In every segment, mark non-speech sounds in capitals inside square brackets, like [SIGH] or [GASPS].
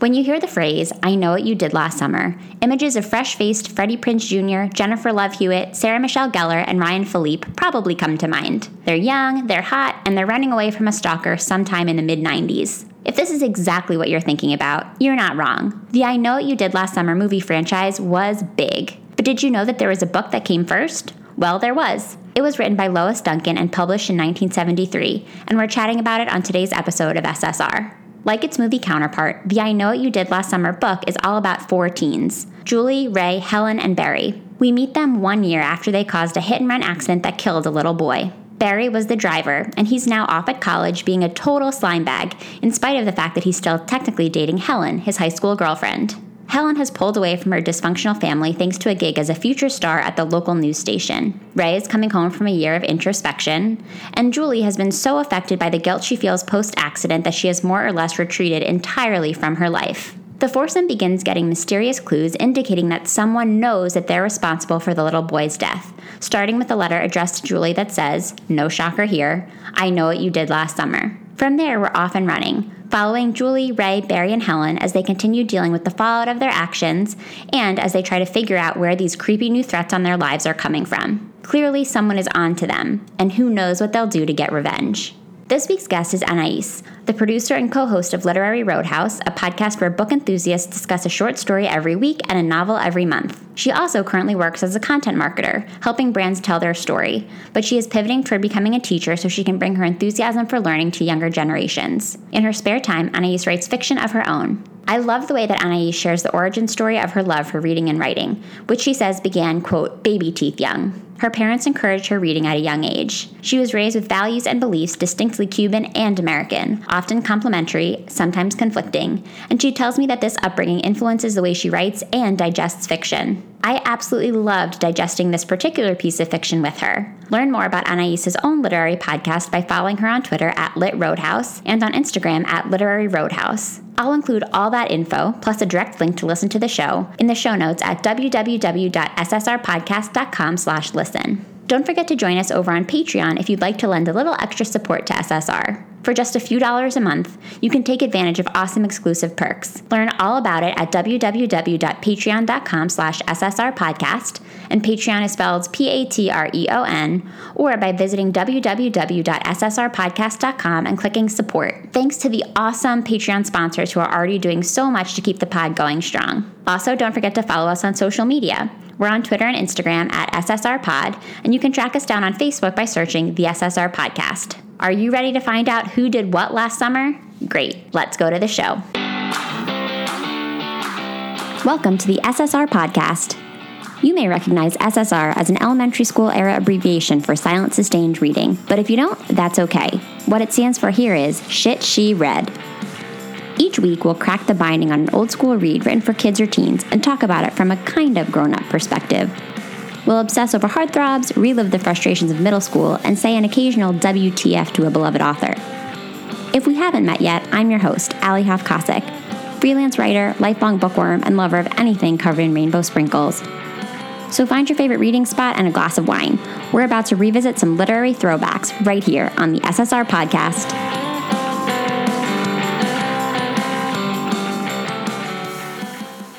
When you hear the phrase, I know what you did last summer, images of fresh faced Freddie Prinze Jr., Jennifer Love Hewitt, Sarah Michelle Gellar, and Ryan Phillippe probably come to mind. They're young, they're hot, and they're running away from a stalker sometime in the mid 90s. If this is exactly what you're thinking about, you're not wrong. The I Know What You Did Last Summer movie franchise was big. But did you know that there was a book that came first? Well, there was. It was written by Lois Duncan and published in 1973, and we're chatting about it on today's episode of SSR. Like its movie counterpart, the I Know What You Did Last Summer book is all about four teens Julie, Ray, Helen, and Barry. We meet them one year after they caused a hit and run accident that killed a little boy. Barry was the driver, and he's now off at college being a total slime bag, in spite of the fact that he's still technically dating Helen, his high school girlfriend. Helen has pulled away from her dysfunctional family thanks to a gig as a future star at the local news station. Ray is coming home from a year of introspection, and Julie has been so affected by the guilt she feels post accident that she has more or less retreated entirely from her life. The foursome begins getting mysterious clues indicating that someone knows that they're responsible for the little boy's death, starting with a letter addressed to Julie that says, No shocker here, I know what you did last summer. From there, we're off and running, following Julie, Ray, Barry, and Helen as they continue dealing with the fallout of their actions and as they try to figure out where these creepy new threats on their lives are coming from. Clearly, someone is on to them, and who knows what they'll do to get revenge. This week's guest is Anais, the producer and co host of Literary Roadhouse, a podcast where book enthusiasts discuss a short story every week and a novel every month. She also currently works as a content marketer, helping brands tell their story, but she is pivoting toward becoming a teacher so she can bring her enthusiasm for learning to younger generations. In her spare time, Anais writes fiction of her own. I love the way that Anais shares the origin story of her love for reading and writing, which she says began, quote, baby teeth young. Her parents encouraged her reading at a young age. She was raised with values and beliefs distinctly Cuban and American, often complementary, sometimes conflicting, and she tells me that this upbringing influences the way she writes and digests fiction. I absolutely loved digesting this particular piece of fiction with her. Learn more about Anais's own literary podcast by following her on Twitter at Lit Roadhouse and on Instagram at Literary Roadhouse. I'll include all that info, plus a direct link to listen to the show, in the show notes at www.ssrpodcast.com slash listen. Don't forget to join us over on Patreon if you'd like to lend a little extra support to SSR. For just a few dollars a month, you can take advantage of awesome exclusive perks. Learn all about it at www.patreon.com slash ssrpodcast, and Patreon is spelled P-A-T-R-E-O-N, or by visiting www.ssrpodcast.com and clicking support. Thanks to the awesome Patreon sponsors who are already doing so much to keep the pod going strong. Also, don't forget to follow us on social media. We're on Twitter and Instagram at SSR Pod, and you can track us down on Facebook by searching the SSR Podcast. Are you ready to find out who did what last summer? Great, let's go to the show. Welcome to the SSR Podcast. You may recognize SSR as an elementary school era abbreviation for silent sustained reading, but if you don't, that's okay. What it stands for here is Shit She Read. Each week, we'll crack the binding on an old school read written for kids or teens and talk about it from a kind of grown up perspective. We'll obsess over heartthrobs, relive the frustrations of middle school, and say an occasional WTF to a beloved author. If we haven't met yet, I'm your host, Ali Hoff Kosick, freelance writer, lifelong bookworm, and lover of anything covered in rainbow sprinkles. So find your favorite reading spot and a glass of wine. We're about to revisit some literary throwbacks right here on the SSR podcast.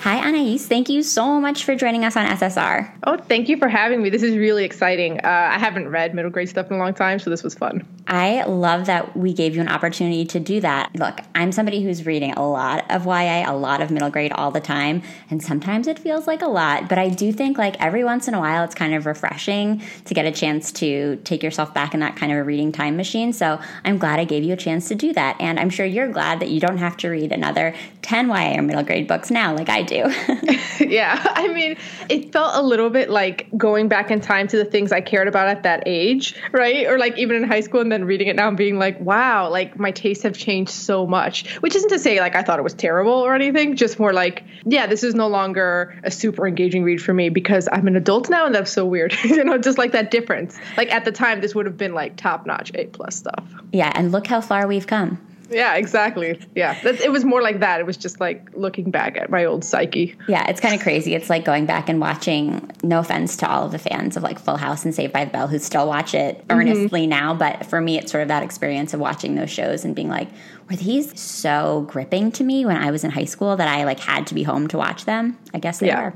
Hi, Anais. Thank you so much for joining us on SSR. Oh, thank you for having me. This is really exciting. Uh, I haven't read middle grade stuff in a long time, so this was fun. I love that we gave you an opportunity to do that. Look, I'm somebody who's reading a lot of YA, a lot of middle grade all the time, and sometimes it feels like a lot, but I do think like every once in a while it's kind of refreshing to get a chance to take yourself back in that kind of a reading time machine. So I'm glad I gave you a chance to do that. And I'm sure you're glad that you don't have to read another 10 YA or middle grade books now like I do. [LAUGHS] [LAUGHS] yeah. I mean, it felt a little bit like going back in time to the things I cared about at that age, right? Or like even in high school and then reading it now and being like, wow, like my tastes have changed so much. Which isn't to say like I thought it was terrible or anything, just more like, yeah, this is no longer a super engaging read for me because I'm an adult now and that's so weird. [LAUGHS] you know, just like that difference. Like at the time, this would have been like top notch A plus stuff. Yeah. And look how far we've come Yeah, exactly. Yeah, it was more like that. It was just like looking back at my old psyche. Yeah, it's kind of crazy. It's like going back and watching. No offense to all of the fans of like Full House and Saved by the Bell who still watch it mm-hmm. earnestly mm-hmm. now, but for me, it's sort of that experience of watching those shows and being like, were these so gripping to me when I was in high school that I like had to be home to watch them? I guess they yeah. are.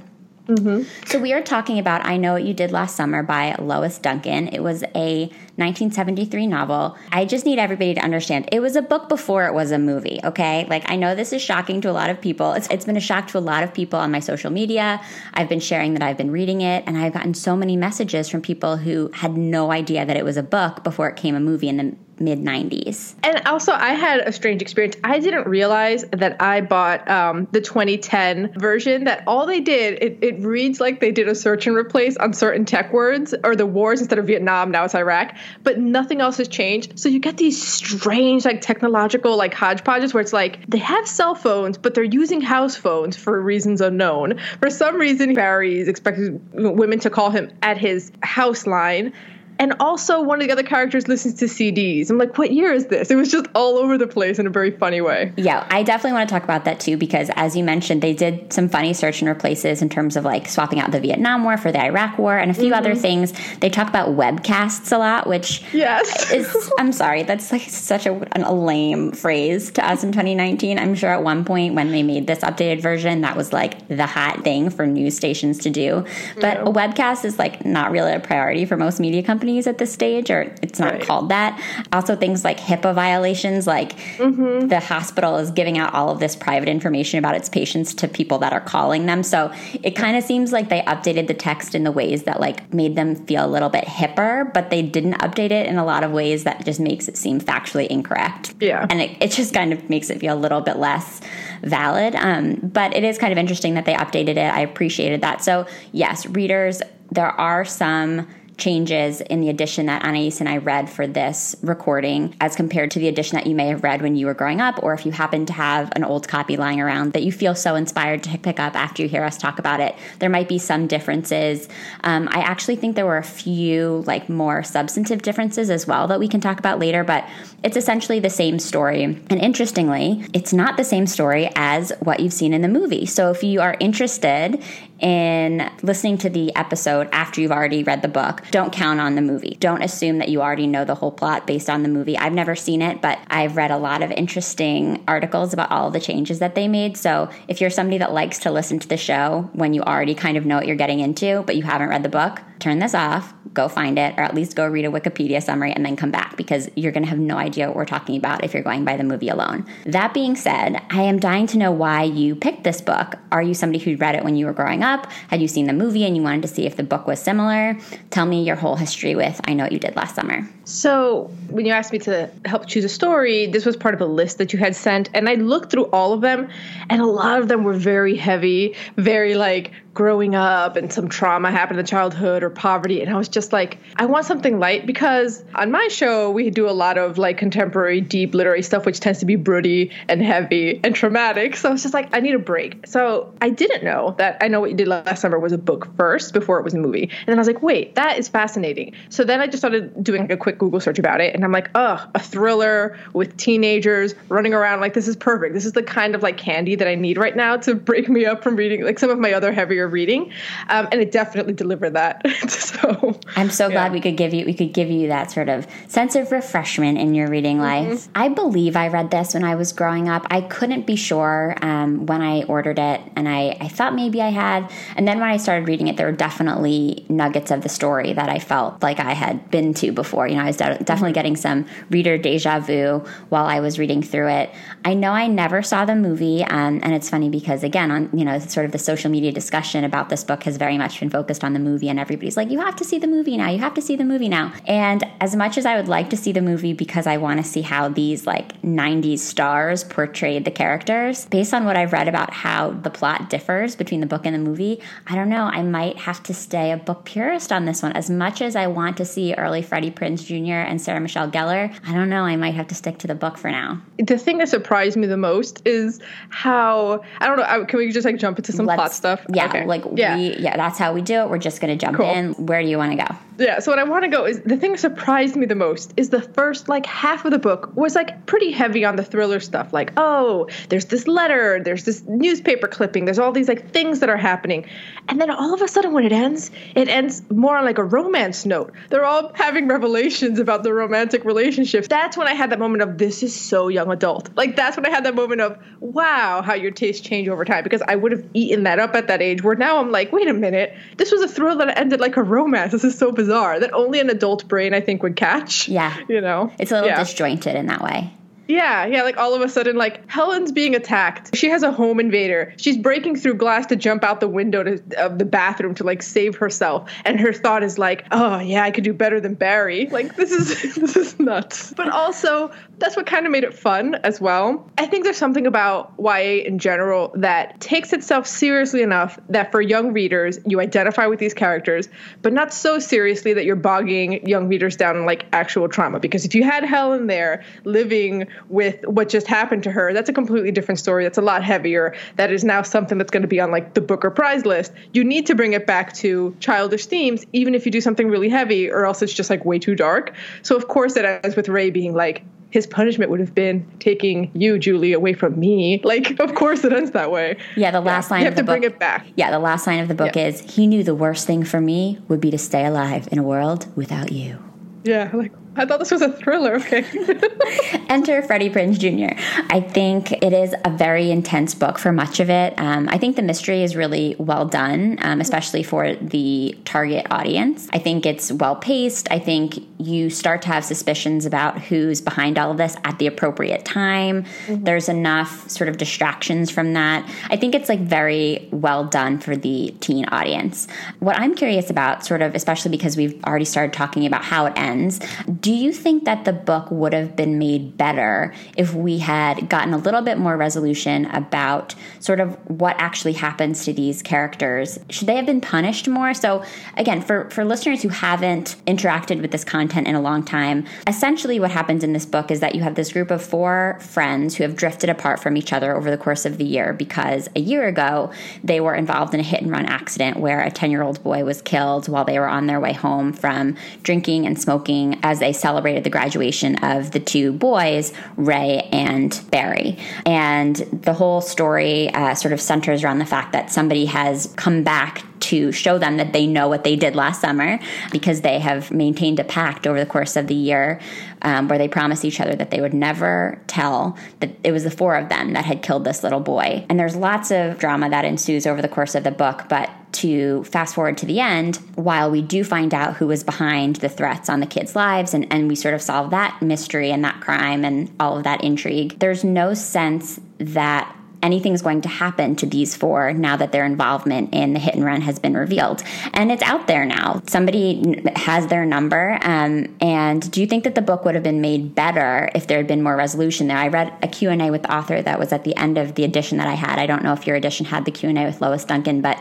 Mm-hmm. So we are talking about I Know What You Did Last Summer by Lois Duncan. It was a 1973 novel. I just need everybody to understand it was a book before it was a movie, okay? Like I know this is shocking to a lot of people. It's, it's been a shock to a lot of people on my social media. I've been sharing that I've been reading it and I've gotten so many messages from people who had no idea that it was a book before it came a movie in the mid 90s. And also, I had a strange experience. I didn't realize that I bought um, the 2010 version, that all they did, it, it reads like they did a search and replace on certain tech words or the wars instead of Vietnam, now it's Iraq, but nothing else has changed. So you get these strange, like technological, like hodgepodges where it's like they have cell phones, but they're using house phones for reasons unknown. For some reason, Barry is expecting women to call him at his house line and also one of the other characters listens to CDs. I'm like, what year is this? It was just all over the place in a very funny way. Yeah, I definitely want to talk about that too because as you mentioned, they did some funny search and replaces in terms of like swapping out the Vietnam War for the Iraq War and a few mm-hmm. other things. They talk about webcasts a lot, which yes, is I'm sorry, that's like such a, a lame phrase to us in 2019. I'm sure at one point when they made this updated version, that was like the hot thing for news stations to do. But yeah. a webcast is like not really a priority for most media companies companies at this stage, or it's not right. called that. Also, things like HIPAA violations, like mm-hmm. the hospital is giving out all of this private information about its patients to people that are calling them. So it kind of seems like they updated the text in the ways that like made them feel a little bit hipper, but they didn't update it in a lot of ways that just makes it seem factually incorrect. Yeah. And it, it just kind of makes it feel a little bit less valid. Um, but it is kind of interesting that they updated it. I appreciated that. So, yes, readers, there are some changes in the edition that Anais and I read for this recording as compared to the edition that you may have read when you were growing up, or if you happen to have an old copy lying around that you feel so inspired to pick up after you hear us talk about it. There might be some differences. Um, I actually think there were a few like more substantive differences as well that we can talk about later, but it's essentially the same story. And interestingly, it's not the same story as what you've seen in the movie. So if you are interested in listening to the episode after you've already read the book, don't count on the movie. Don't assume that you already know the whole plot based on the movie. I've never seen it, but I've read a lot of interesting articles about all the changes that they made. So if you're somebody that likes to listen to the show when you already kind of know what you're getting into, but you haven't read the book, turn this off, go find it, or at least go read a Wikipedia summary and then come back because you're going to have no idea what we're talking about if you're going by the movie alone. That being said, I am dying to know why you picked this book. Are you somebody who read it when you were growing up? Had you seen the movie and you wanted to see if the book was similar? Tell me your whole history with I Know What You Did Last Summer. So, when you asked me to help choose a story, this was part of a list that you had sent, and I looked through all of them, and a lot of them were very heavy, very like growing up and some trauma happened in childhood or poverty. And I was just like, I want something light because on my show, we do a lot of like contemporary, deep literary stuff, which tends to be broody and heavy and traumatic. So I was just like, I need a break. So I didn't know that I Know What You Did Last Summer was a book first before it was a movie. And then I was like, wait, that is fascinating. So then I just started doing like a quick Google search about it. And I'm like, oh, a thriller with teenagers running around. Like, this is perfect. This is the kind of like candy that I need right now to break me up from reading like some of my other heavier reading, um, and it definitely delivered that. [LAUGHS] [LAUGHS] so I'm so yeah. glad we could give you we could give you that sort of sense of refreshment in your reading mm-hmm. life. I believe I read this when I was growing up. I couldn't be sure um, when I ordered it, and I I thought maybe I had, and then when I started reading it, there were definitely nuggets of the story that I felt like I had been to before. You know, I was de- definitely mm-hmm. getting some reader deja vu while I was reading through it. I know I never saw the movie, um, and it's funny because again, on you know, sort of the social media discussion about this book has very much been focused on the movie, and everybody's like, you have to see the movie now, you have to see the movie now. And as much as I would like to see the movie because I want to see how these like 90s stars portrayed the characters, based on what I've read about how the plot differs between the book and the movie, I don't know, I might have to stay a book purist on this one. As much as I want to see early Freddie Prinze Jr. and Sarah Michelle Gellar, I don't know, I might have to stick to the book for now. The thing that surprised me the most is how, I don't know, can we just like jump into some Let's, plot stuff? Yeah, okay. like yeah. we yeah, that's how we do it. We're just gonna jump cool. in. And where do you want to go? Yeah, so what I want to go is the thing that surprised me the most is the first like half of the book was like pretty heavy on the thriller stuff. Like, oh, there's this letter, there's this newspaper clipping, there's all these like things that are happening. And then all of a sudden when it ends, it ends more on like a romance note. They're all having revelations about the romantic relationships. That's when I had that moment of this is so young adult. Like that's when I had that moment of wow, how your tastes change over time because I would have eaten that up at that age where now I'm like, wait a minute, this was a thrill that ended like a romance. This is so bizarre bizarre that only an adult brain I think would catch. Yeah. You know? It's a little yeah. disjointed in that way. Yeah, yeah, like all of a sudden, like Helen's being attacked. She has a home invader. She's breaking through glass to jump out the window to, of the bathroom to like save herself. And her thought is like, oh yeah, I could do better than Barry. Like this is [LAUGHS] this is nuts. But also, that's what kind of made it fun as well. I think there's something about YA in general that takes itself seriously enough that for young readers, you identify with these characters, but not so seriously that you're bogging young readers down in like actual trauma. Because if you had Helen there living with what just happened to her, that's a completely different story. That's a lot heavier. That is now something that's going to be on like the Booker Prize list. You need to bring it back to childish themes, even if you do something really heavy, or else it's just like way too dark. So of course it ends with Ray being like, his punishment would have been taking you, Julie, away from me. [LAUGHS] Like, of course, it ends that way. Yeah, the last yeah. line. You have to book, bring it back. Yeah, the last line of the book yeah. is, "He knew the worst thing for me would be to stay alive in a world without you." Yeah, like I thought this was a thriller. Okay. [LAUGHS] Enter Freddie Prinze Jr. I think it is a very intense book for much of it. Um, I think the mystery is really well done, um, especially for the target audience. I think it's well paced. I think you start to have suspicions about who's behind all of this at the appropriate time. Mm-hmm. There's enough sort of distractions from that. I think it's like very well done for the teen audience. What I'm curious about, sort of, especially because we've already started talking about how it ends do you think that the book would have been made better if we had gotten a little bit more resolution about sort of what actually happens to these characters? Should they have been punished more? So, again, for, for listeners who haven't interacted with this content in a long time, essentially what happens in this book is that you have this group of four friends who have drifted apart from each other over the course of the year because a year ago they were involved in a hit and run accident where a 10 year old boy was killed while they were on their way home from drinking and smoking as they celebrated the graduation of the two boys, Ray and Barry. And the whole story uh, sort of centers around the fact that somebody has come back to show them that they know what they did last summer because they have maintained a pact over the course of the year um, where they promised each other that they would never tell that it was the four of them that had killed this little boy. And there's lots of drama that ensues over the course of the book, but to fast forward to the end, while we do find out who was behind the threats on the kids' lives and, and we sort of solve that mystery and that crime and all of that intrigue, there's no sense that anything's going to happen to these four now that their involvement in the hit and run has been revealed. And it's out there now. Somebody has their number. Um, and do you think that the book would have been made better if there had been more resolution there? I read a Q&A with the author that was at the end of the edition that I had. I don't know if your edition had the Q&A with Lois Duncan, but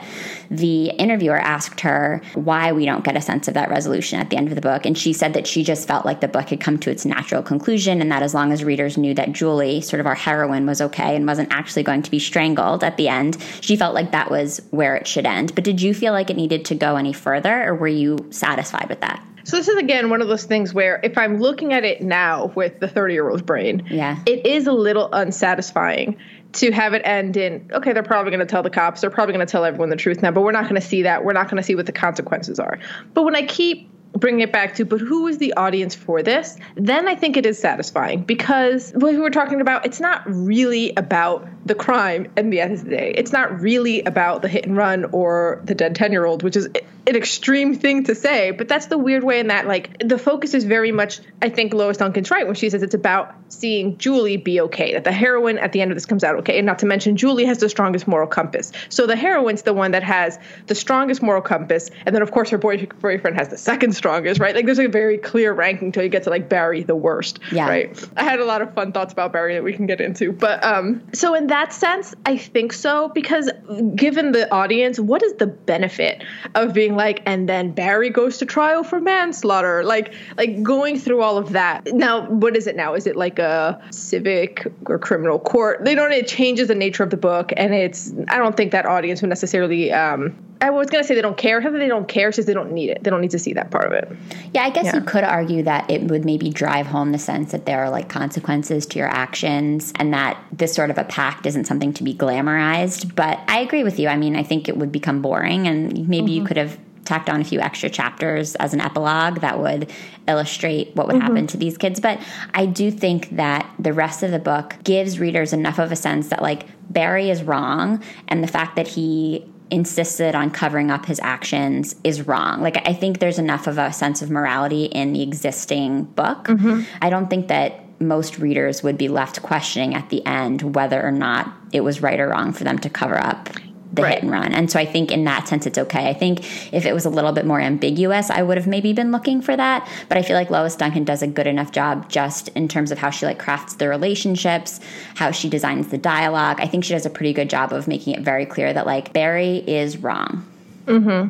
the interviewer asked her why we don't get a sense of that resolution at the end of the book. And she said that she just felt like the book had come to its natural conclusion and that as long as readers knew that Julie, sort of our heroine, was okay and wasn't actually going to be strangled at the end. She felt like that was where it should end. But did you feel like it needed to go any further, or were you satisfied with that? So this is again one of those things where if I'm looking at it now with the 30 year old brain, yeah, it is a little unsatisfying to have it end in okay they're probably going to tell the cops. They're probably going to tell everyone the truth now but we're not going to see that. We're not going to see what the consequences are. But when i keep bring it back to, but who is the audience for this? Then I think it is satisfying because what we were talking about, it's not really about the crime at the end of the day. It's not really about the hit and run or the dead 10 year old, which is an extreme thing to say, but that's the weird way in that, like, the focus is very much, I think Lois Duncan's right when she says it's about seeing Julie be okay, that the heroine at the end of this comes out okay. And not to mention, Julie has the strongest moral compass. So the heroine's the one that has the strongest moral compass. And then, of course, her boy- boyfriend has the second strongest, right? Like, there's a very clear ranking until you get to, like, Barry the worst, yeah. right? I had a lot of fun thoughts about Barry that we can get into. But, um, so in that sense, I think so, because given the audience, what is the benefit of being like, and then Barry goes to trial for manslaughter, like, like going through all of that. Now, what is it now? Is it like a civic or criminal court? They don't. It changes the nature of the book, and it's. I don't think that audience would necessarily um, I was gonna say they don't care. How they don't care? It's just they don't need it. They don't need to see that part of it. Yeah, I guess Yeah. you could argue that it would maybe drive home the sense that there are like consequences to your actions and that this sort of a pact isn't something to be glamorized. But I agree with you. I mean, I think it would become boring and maybe you mm-hmm. could have tacked on a few extra chapters as an epilogue that would illustrate what would happen mm-hmm. to these kids. But I do think that the rest of the book gives readers enough of a sense that like Barry is wrong and the fact that he insisted on covering up his actions is wrong. Like I think there's enough of a sense of morality in the existing book. Mm-hmm. I don't think that most readers would be left questioning at the end whether or not it was right or wrong for them to cover up the Right. hit and run. And so I think in that sense it's okay. I think if it was a little bit more ambiguous, I would have maybe been looking for that. But I feel like Lois Duncan does a good enough job just in terms of how she like crafts the relationships, how she designs the dialogue. I think she does a pretty good job of making it very clear that like Barry is wrong.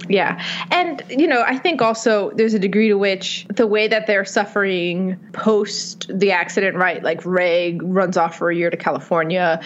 Yeah. And, you know, I think also there's a degree to which the way that they're suffering post the accident, right? Like Ray runs off for a year to California.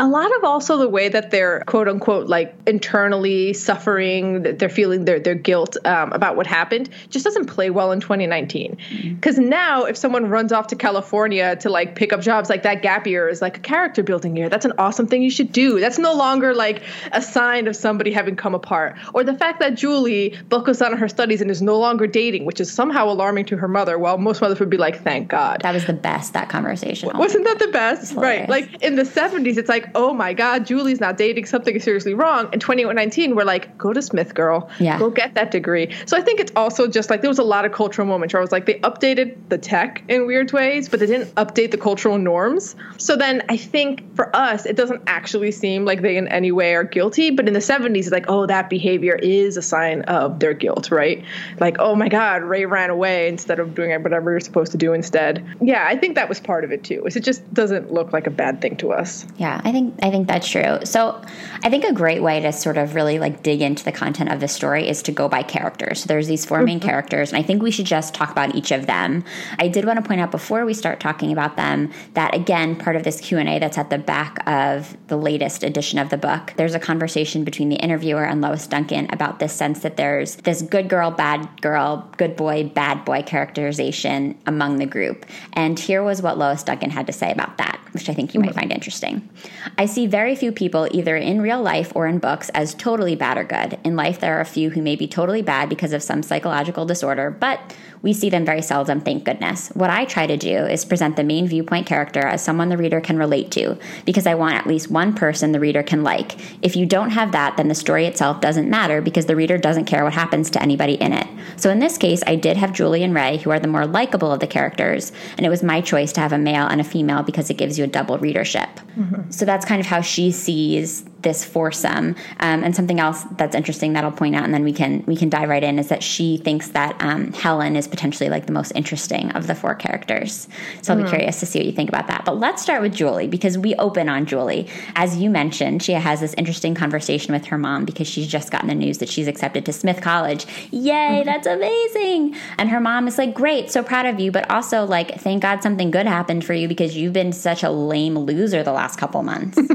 A lot of also the way that they're quote unquote like internally suffering, that they're feeling their, their guilt um, about what happened just doesn't play well in 2019. Because now if someone runs off to California to like pick up jobs, like that gap year is like a character building year. That's an awesome thing you should do. That's no longer like a sign of somebody having come apart. Or the fact that Julie buckles down on her studies and is no longer dating, which is somehow alarming to her mother, while most mothers would be like, thank God. That was the best that conversation. Wasn't that the best? Right. Like in the 70s, it's like, oh my God, Julie's not dating. Something is seriously wrong. In 2019, we're like, go to Smith, girl. Yeah. Go get that degree. So I think it's also just like there was a lot of cultural moments where I was like, they updated the tech in weird ways, but they didn't update the cultural norms. So then I think for us, it doesn't actually seem like they in any way are guilty. But in the 70s, it's like, oh, that behavior is a sign of their guilt, right? Like, oh my God, Ray ran away instead of doing whatever you're supposed to do instead. Yeah, I think that was part of it too. Is it just doesn't look like a bad thing to us. Yeah, I think I think that's true. So, I think a great way to sort of really like dig into the content of the story is to go by characters. So there's these 4 main mm-hmm. characters, and I think we should just talk about each of them. I did want to point out before we start talking about them that again, part of this Q and A that's at the back of the latest edition of the book, there's a conversation between the interviewer and Lois Duncan about this sense that there's this good girl, bad girl, good boy, bad boy characterization among the group. And here was what Lois Duncan had to say about that, which I think you might find interesting. I see very few people, either in real life or in books, as totally bad or good. In life, there are a few who may be totally bad because of some psychological disorder, but we see them very seldom, thank goodness. What I try to do is present the main viewpoint character as someone the reader can relate to, because I want at least one person the reader can like. If you don't have that, then the story itself doesn't matter because the reader doesn't care what happens to anybody in it. So in this case, I did have Julie and Ray, who are the more likable of the characters, and it was my choice to have a male and a female because it gives you a double readership. Mm-hmm. So that's kind of how she sees this foursome. Um, and something else that's interesting that I'll point out, and then we can we can dive right in, is that she thinks that um, Helen is potentially like the most interesting of the four characters. So I'll be curious to see what you think about that. But let's start with Julie because we open on Julie. As you mentioned, she has this interesting conversation with her mom because she's just gotten the news that she's accepted to Smith College. Yay, that's amazing! And her mom is like, "Great, so proud of you, but also like, thank God something good happened for you because you've been such a lame loser the last couple months." [LAUGHS]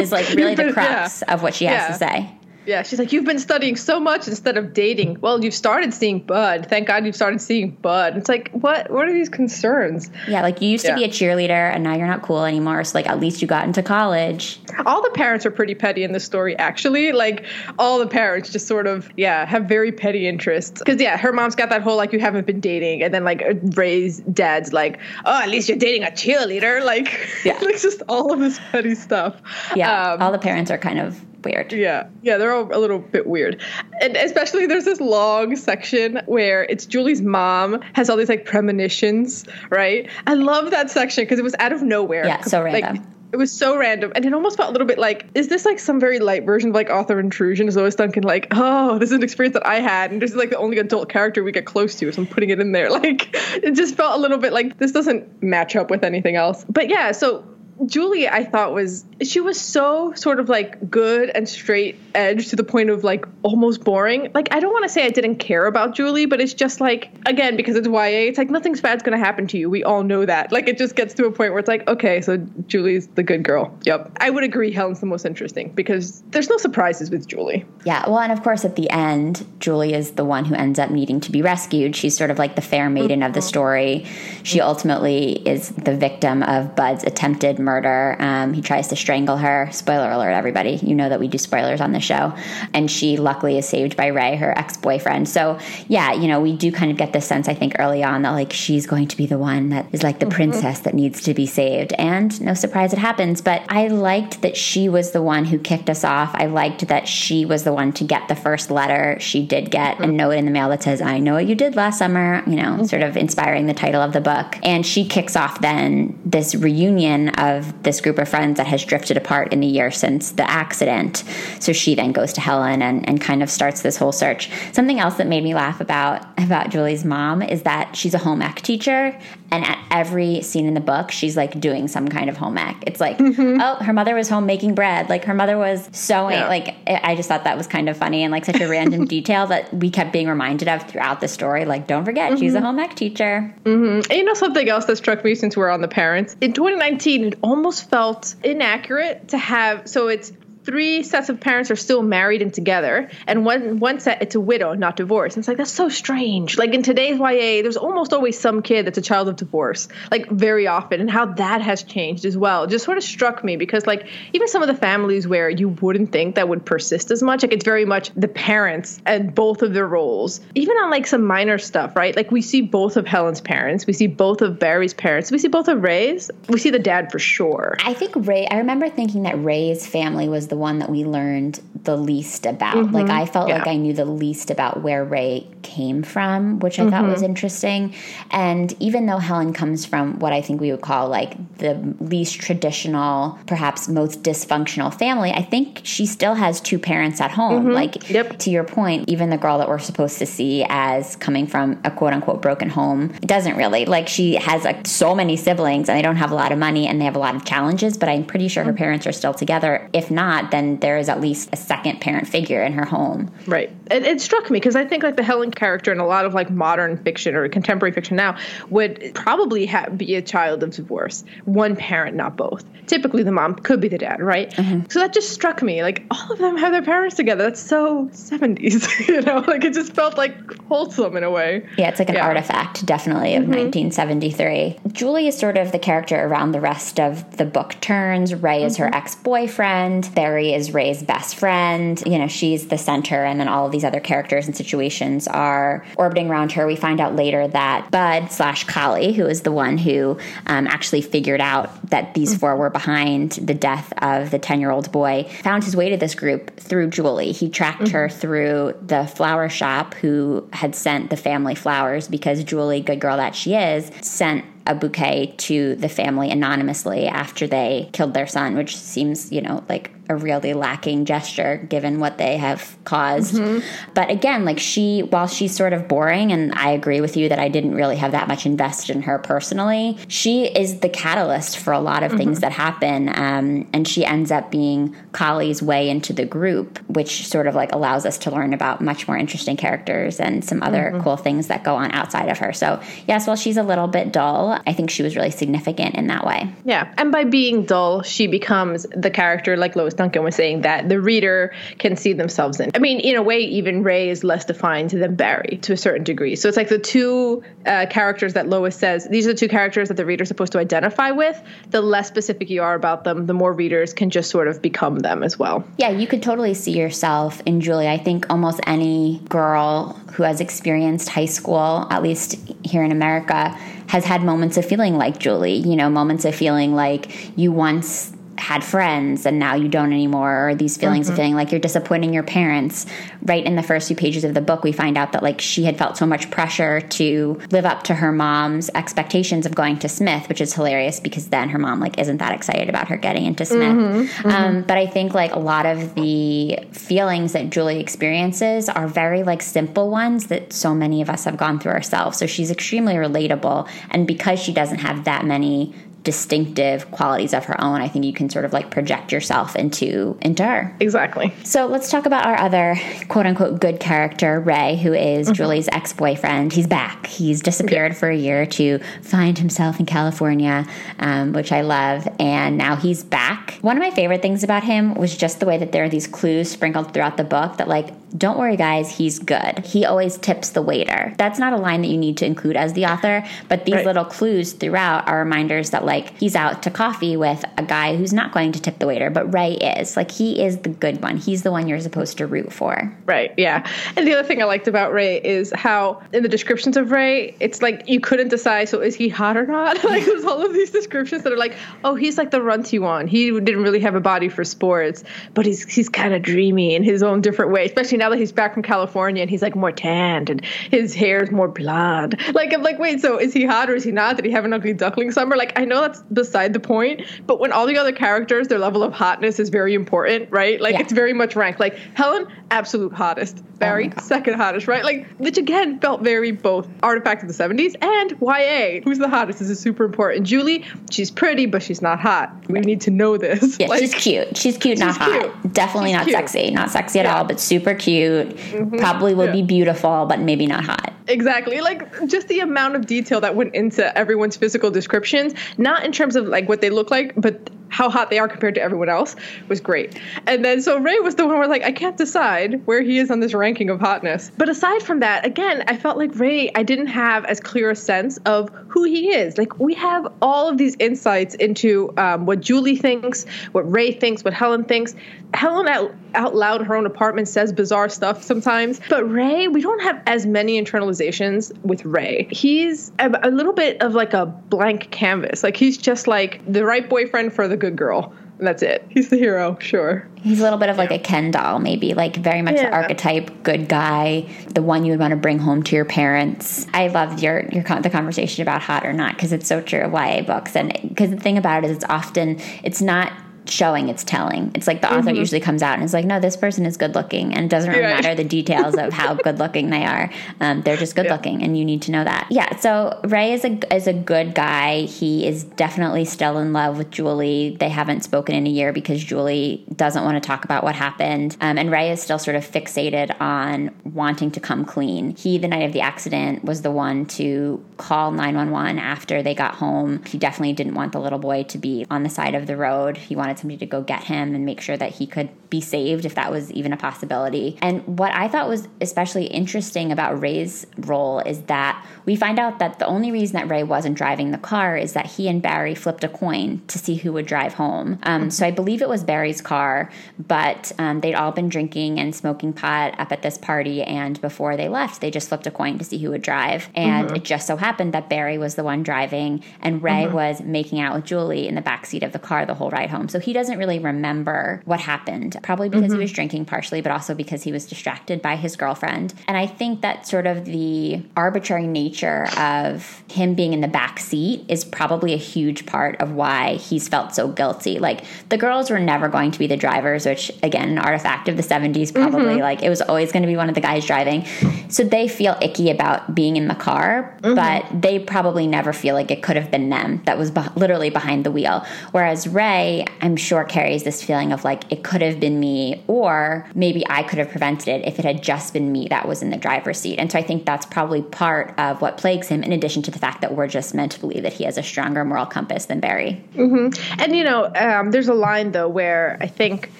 is like really the been- crux of what she has Yeah. to say. Yeah, she's like, You've been studying so much instead of dating. Well, you've started seeing Bud. Thank God you've started seeing Bud. It's like, what what are these concerns? Yeah, like you used to be a cheerleader and now you're not cool anymore. So like at least you got into college. All the parents are pretty petty in this story, actually. Like all the parents just sort of, yeah, have very petty interests. Because yeah, her mom's got that whole like you haven't been dating, and then like Ray's dad's like, oh, at least you're dating a cheerleader. [LAUGHS] Like, Yeah. [LAUGHS] like just all of this petty stuff. Yeah, Um, all the parents are kind of weird. Yeah, yeah, they're all a little bit weird, and especially there's this long section where it's Julie's mom has all these like premonitions, right? I love that section because it was out of nowhere. Yeah, so Like, random. it was so random, and it almost felt a little bit like, is this like some very light version of like author intrusion? Is Lois Duncan like, oh, this is an experience that I had, and this is like the only adult character we get close to, so I'm putting it in there. [LAUGHS] Like, it just felt a little bit like this doesn't match up with anything else. But yeah, so Julie, I thought was she was so sort of like good and straight edge to the point of like almost boring. Like I don't want to say I didn't care about Julie, but it's just like again because it's YA, it's like nothing's bad's gonna happen to you. We all know that. Like it just gets to a point where it's like, okay, so Julie's the good girl. Yep, I would agree. Helen's the most interesting because there's no surprises with Julie. Yeah, well, and of course at the end, Julie is the one who ends up needing to be rescued. She's sort of like the fair maiden mm-hmm. of the story. She ultimately is the victim of Bud's attempted murder murder. Um, he tries to strangle her. Spoiler alert, everybody. You know that we do spoilers on the show. And she luckily is saved by Ray, her ex boyfriend. So, yeah, you know, we do kind of get this sense, I think, early on that like she's going to be the one that is like the mm-hmm. princess that needs to be saved. And no surprise, it happens. But I liked that she was the one who kicked us off. I liked that she was the one to get the first letter. She did get mm-hmm. a note in the mail that says, I know what you did last summer, you know, mm-hmm. sort of inspiring the title of the book. And she kicks off then this reunion of of this group of friends that has drifted apart in the year since the accident. So she then goes to Helen and, and kind of starts this whole search. Something else that made me laugh about about Julie's mom is that she's a home ec teacher and at every scene in the book she's like doing some kind of home ec. It's like, mm-hmm. oh, her mother was home making bread. Like her mother was sewing. Yeah. Like I just thought that was kind of funny and like such a random [LAUGHS] detail that we kept being reminded of throughout the story. Like, don't forget, mm-hmm. she's a mm-hmm. home ec teacher. Mm-hmm. And you know something else that struck me since we're on the parents in 2019, it almost felt inaccurate to have so it's three sets of parents are still married and together, and one one set it's a widow, not divorced. And it's like that's so strange. Like in today's YA, there's almost always some kid that's a child of divorce, like very often, and how that has changed as well. Just sort of struck me because like even some of the families where you wouldn't think that would persist as much, like it's very much the parents and both of their roles. Even on like some minor stuff, right? Like we see both of Helen's parents, we see both of Barry's parents, we see both of Ray's, we see the dad for sure. I think Ray. I remember thinking that Ray's family was the one that we learned the least about. Mm-hmm. Like I felt yeah. like I knew the least about where Ray came from, which I mm-hmm. thought was mm-hmm. interesting. And even though Helen comes from what I think we would call like the least traditional, perhaps most dysfunctional family, I think she still has two parents at home. Mm-hmm. Like yep. to your point, even the girl that we're supposed to see as coming from a quote unquote broken home doesn't really. Like she has like so many siblings and they don't have a lot of money and they have a lot of challenges, but I'm pretty sure her mm-hmm. parents are still together. If not, then there is at least a second parent figure in her home. Right. It, it struck me because I think like the Helen character in a lot of like modern fiction or contemporary fiction now would probably ha- be a child of divorce, one parent, not both. Typically, the mom could be the dad, right? Mm-hmm. So that just struck me. Like all of them have their parents together. That's so 70s, [LAUGHS] you know? Like it just felt like wholesome in a way. Yeah, it's like an yeah. artifact, definitely, of mm-hmm. 1973. Julie is sort of the character around the rest of the book turns. Ray mm-hmm. is her mm-hmm. ex boyfriend. Barry is Ray's best friend. You know, she's the center, and then all of these other characters and situations are orbiting around her. We find out later that Bud slash Collie, who is the one who um, actually figured out that these four were behind the death of the 10 year old boy, found his way to this group through Julie. He tracked mm-hmm. her through the flower shop who had sent the family flowers because Julie, good girl that she is, sent a bouquet to the family anonymously after they killed their son, which seems, you know, like a really lacking gesture given what they have caused. Mm-hmm. But again, like she, while she's sort of boring, and I agree with you that I didn't really have that much invested in her personally, she is the catalyst for a lot of mm-hmm. things that happen. Um, and she ends up being Collie's way into the group, which sort of like allows us to learn about much more interesting characters and some other mm-hmm. cool things that go on outside of her. So, yes, while she's a little bit dull, I think she was really significant in that way. Yeah. And by being dull, she becomes the character like Lois Duncan was saying that the reader can see themselves in. I mean, in a way, even Ray is less defined than Barry to a certain degree. So it's like the two uh, characters that Lois says, these are the two characters that the reader's supposed to identify with. The less specific you are about them, the more readers can just sort of become them as well. Yeah, you could totally see yourself in Julie. I think almost any girl who has experienced high school, at least here in America, has had moments of feeling like Julie, you know, moments of feeling like you once had friends and now you don't anymore or these feelings mm-hmm. of feeling like you're disappointing your parents right in the first few pages of the book we find out that like she had felt so much pressure to live up to her mom's expectations of going to smith which is hilarious because then her mom like isn't that excited about her getting into smith mm-hmm. Mm-hmm. Um, but i think like a lot of the feelings that julie experiences are very like simple ones that so many of us have gone through ourselves so she's extremely relatable and because she doesn't have that many distinctive qualities of her own, I think you can sort of like project yourself into into her. Exactly. So let's talk about our other quote unquote good character, Ray, who is mm-hmm. Julie's ex boyfriend. He's back. He's disappeared for a year to find himself in California, um, which I love, and now he's back. One of my favorite things about him was just the way that there are these clues sprinkled throughout the book that like don't worry, guys, he's good. He always tips the waiter. That's not a line that you need to include as the author, but these right. little clues throughout are reminders that, like, he's out to coffee with a guy who's not going to tip the waiter, but Ray is. Like, he is the good one. He's the one you're supposed to root for. Right, yeah. And the other thing I liked about Ray is how, in the descriptions of Ray, it's like you couldn't decide, so is he hot or not? [LAUGHS] like, there's all of these descriptions that are like, oh, he's like the runty one. He didn't really have a body for sports, but he's, he's kind of dreamy in his own different way, especially now that he's back from California and he's like more tanned and his hair is more blonde. Like I'm like, wait, so is he hot or is he not? Did he have an ugly duckling summer? Like I know that's beside the point, but when all the other characters, their level of hotness is very important, right? Like yeah. it's very much ranked. Like Helen, absolute hottest. Oh Barry, oh second hottest, right? Like which again felt very both artifact of the 70s and YA. Who's the hottest? This is super important. Julie, she's pretty, but she's not hot. We need to know this. Yeah, [LAUGHS] like, she's cute. She's cute, not she's hot. Cute. Definitely she's not cute. sexy. Not sexy at yeah. all, but super cute mm-hmm. probably will yeah. be beautiful, but maybe not hot. Exactly. Like just the amount of detail that went into everyone's physical descriptions, not in terms of like what they look like, but how hot they are compared to everyone else was great. And then so Ray was the one where like I can't decide where he is on this ranking of hotness. But aside from that, again, I felt like Ray I didn't have as clear a sense of who he is. Like we have all of these insights into um, what Julie thinks, what Ray thinks, what Helen thinks. Helen out, out loud in her own apartment says bizarre stuff sometimes, but Ray, we don't have as many internalizations with Ray. He's a, a little bit of like a blank canvas. Like he's just like the right boyfriend for the good girl. And that's it. He's the hero, sure. He's a little bit of like a Ken doll, maybe, like very much yeah. the archetype good guy, the one you would want to bring home to your parents. I love your your the conversation about hot or not because it's so true of YA books, and because the thing about it is, it's often it's not showing it's telling. It's like the author mm-hmm. usually comes out and is like no this person is good looking and it doesn't really matter the details of how [LAUGHS] good looking they are. Um, they're just good yeah. looking and you need to know that. Yeah so ray is a is a good guy. He is definitely still in love with julie. They haven't spoken in a year because julie doesn't want to talk about what happened. Um, and ray is still sort of fixated on wanting to come clean. He the night of the accident was the one to call 911 after they got home. He definitely didn't want the little boy to be on the side of the road. He wanted somebody to go get him and make sure that he could be saved if that was even a possibility. And what I thought was especially interesting about Ray's role is that we find out that the only reason that Ray wasn't driving the car is that he and Barry flipped a coin to see who would drive home. Um, so I believe it was Barry's car, but um, they'd all been drinking and smoking pot up at this party. And before they left, they just flipped a coin to see who would drive. And mm-hmm. it just so happened that Barry was the one driving and Ray mm-hmm. was making out with Julie in the backseat of the car the whole ride home. So he doesn't really remember what happened, probably because mm-hmm. he was drinking partially, but also because he was distracted by his girlfriend. And I think that sort of the arbitrary nature of him being in the back seat is probably a huge part of why he's felt so guilty. Like the girls were never going to be the drivers, which again, an artifact of the 70s, probably mm-hmm. like it was always going to be one of the guys driving. So they feel icky about being in the car, mm-hmm. but they probably never feel like it could have been them that was be- literally behind the wheel. Whereas Ray, I'm sure carries this feeling of like it could have been me or maybe I could have prevented it if it had just been me that was in the driver's seat. And so I think that's probably part of what plagues him in addition to the fact that we're just meant to believe that he has a stronger moral compass than Barry. Mm-hmm. And you know, um, there's a line though where I think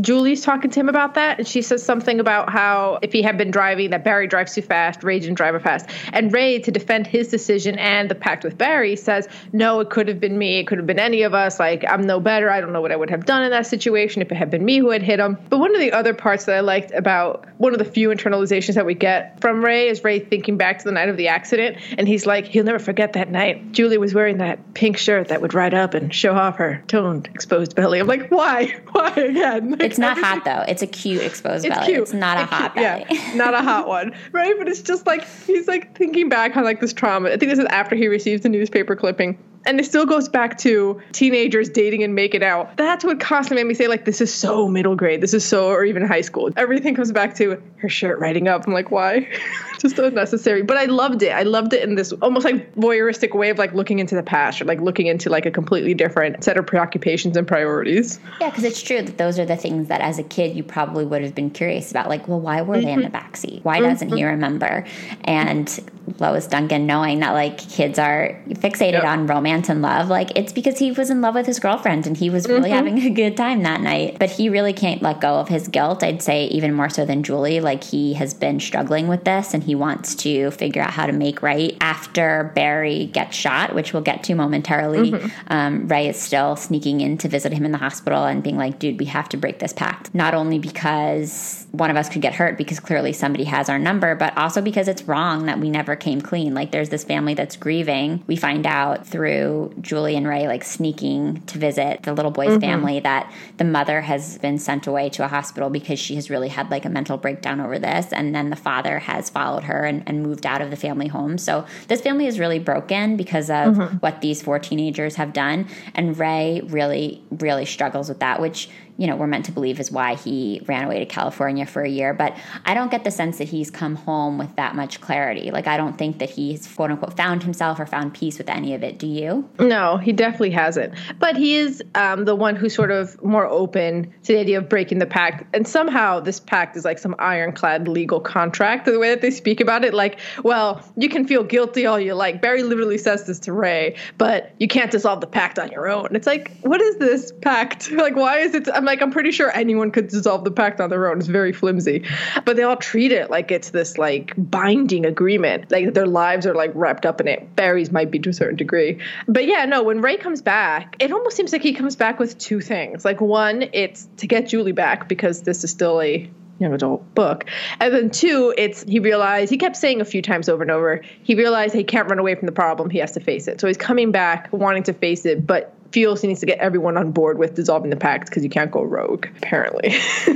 Julie's talking to him about that, and she says something about how if he had been driving, that Barry drives too fast, Ray didn't drive fast. And Ray, to defend his decision and the pact with Barry, says, No, it could have been me. It could have been any of us. Like, I'm no better. I don't know what I would have done in that situation if it had been me who had hit him. But one of the other parts that I liked about one of the few internalizations that we get from Ray is Ray thinking back to the night of the accident, and he's like, He'll never forget that night. Julie was wearing that pink shirt that would ride up and show off her toned, exposed belly. I'm like, Why? [LAUGHS] Why again? It's not hot [LAUGHS] though. It's a cute exposed it's belly. Cute. It's not it's a hot cute. belly. Yeah, [LAUGHS] not a hot one, right? But it's just like he's like thinking back on like this trauma. I think this is after he receives the newspaper clipping and it still goes back to teenagers dating and making out. That's what constantly made me say, like, this is so middle grade. This is so, or even high school. Everything comes back to her shirt riding up. I'm like, why? [LAUGHS] just unnecessary. But I loved it. I loved it in this almost like voyeuristic way of like looking into the past or like looking into like a completely different set of preoccupations and priorities. Yeah, because it's true that those are the things that as a kid you probably would have been curious about. Like, well, why were mm-hmm. they in the mm-hmm. backseat? Why doesn't mm-hmm. he remember? And Lois Duncan knowing that like kids are fixated yep. on romance and love, like it's because he was in love with his girlfriend and he was really mm-hmm. having a good time that night. But he really can't let go of his guilt. I'd say even more so than Julie. Like he has been struggling with this and he wants to figure out how to make right after Barry gets shot, which we'll get to momentarily. Mm-hmm. Um, Ray is still sneaking in to visit him in the hospital and being like, dude, we have to break this pact. Not only because one of us could get hurt because clearly somebody has our number, but also because it's wrong that we never came clean. Like there's this family that's grieving. We find out through Julie and Ray like sneaking to visit the little boy's mm-hmm. family that the mother has been sent away to a hospital because she has really had like a mental breakdown over this. And then the father has followed her and, and moved out of the family home. So this family is really broken because of mm-hmm. what these four teenagers have done. And Ray really, really struggles with that, which you know, we're meant to believe is why he ran away to California for a year. But I don't get the sense that he's come home with that much clarity. Like, I don't think that he's quote unquote found himself or found peace with any of it. Do you? No, he definitely hasn't. But he is um, the one who's sort of more open to the idea of breaking the pact. And somehow this pact is like some ironclad legal contract. The way that they speak about it, like, well, you can feel guilty all you like. Barry literally says this to Ray, but you can't dissolve the pact on your own. It's like, what is this pact? [LAUGHS] Like, why is it? I'm like, I'm pretty sure anyone could dissolve the pact on their own. It's very flimsy, but they all treat it like it's this like binding agreement, like their lives are like wrapped up in it. Barry's might be to a certain degree, but yeah, no. When Ray comes back, it almost seems like he comes back with two things. Like one, it's to get Julie back because this is still a young adult book. And then two, it's he realized he kept saying a few times over and over, he realized he can't run away from the problem, he has to face it. So he's coming back wanting to face it, but feels he needs to get everyone on board with dissolving the pact because you can't go rogue, apparently. [LAUGHS]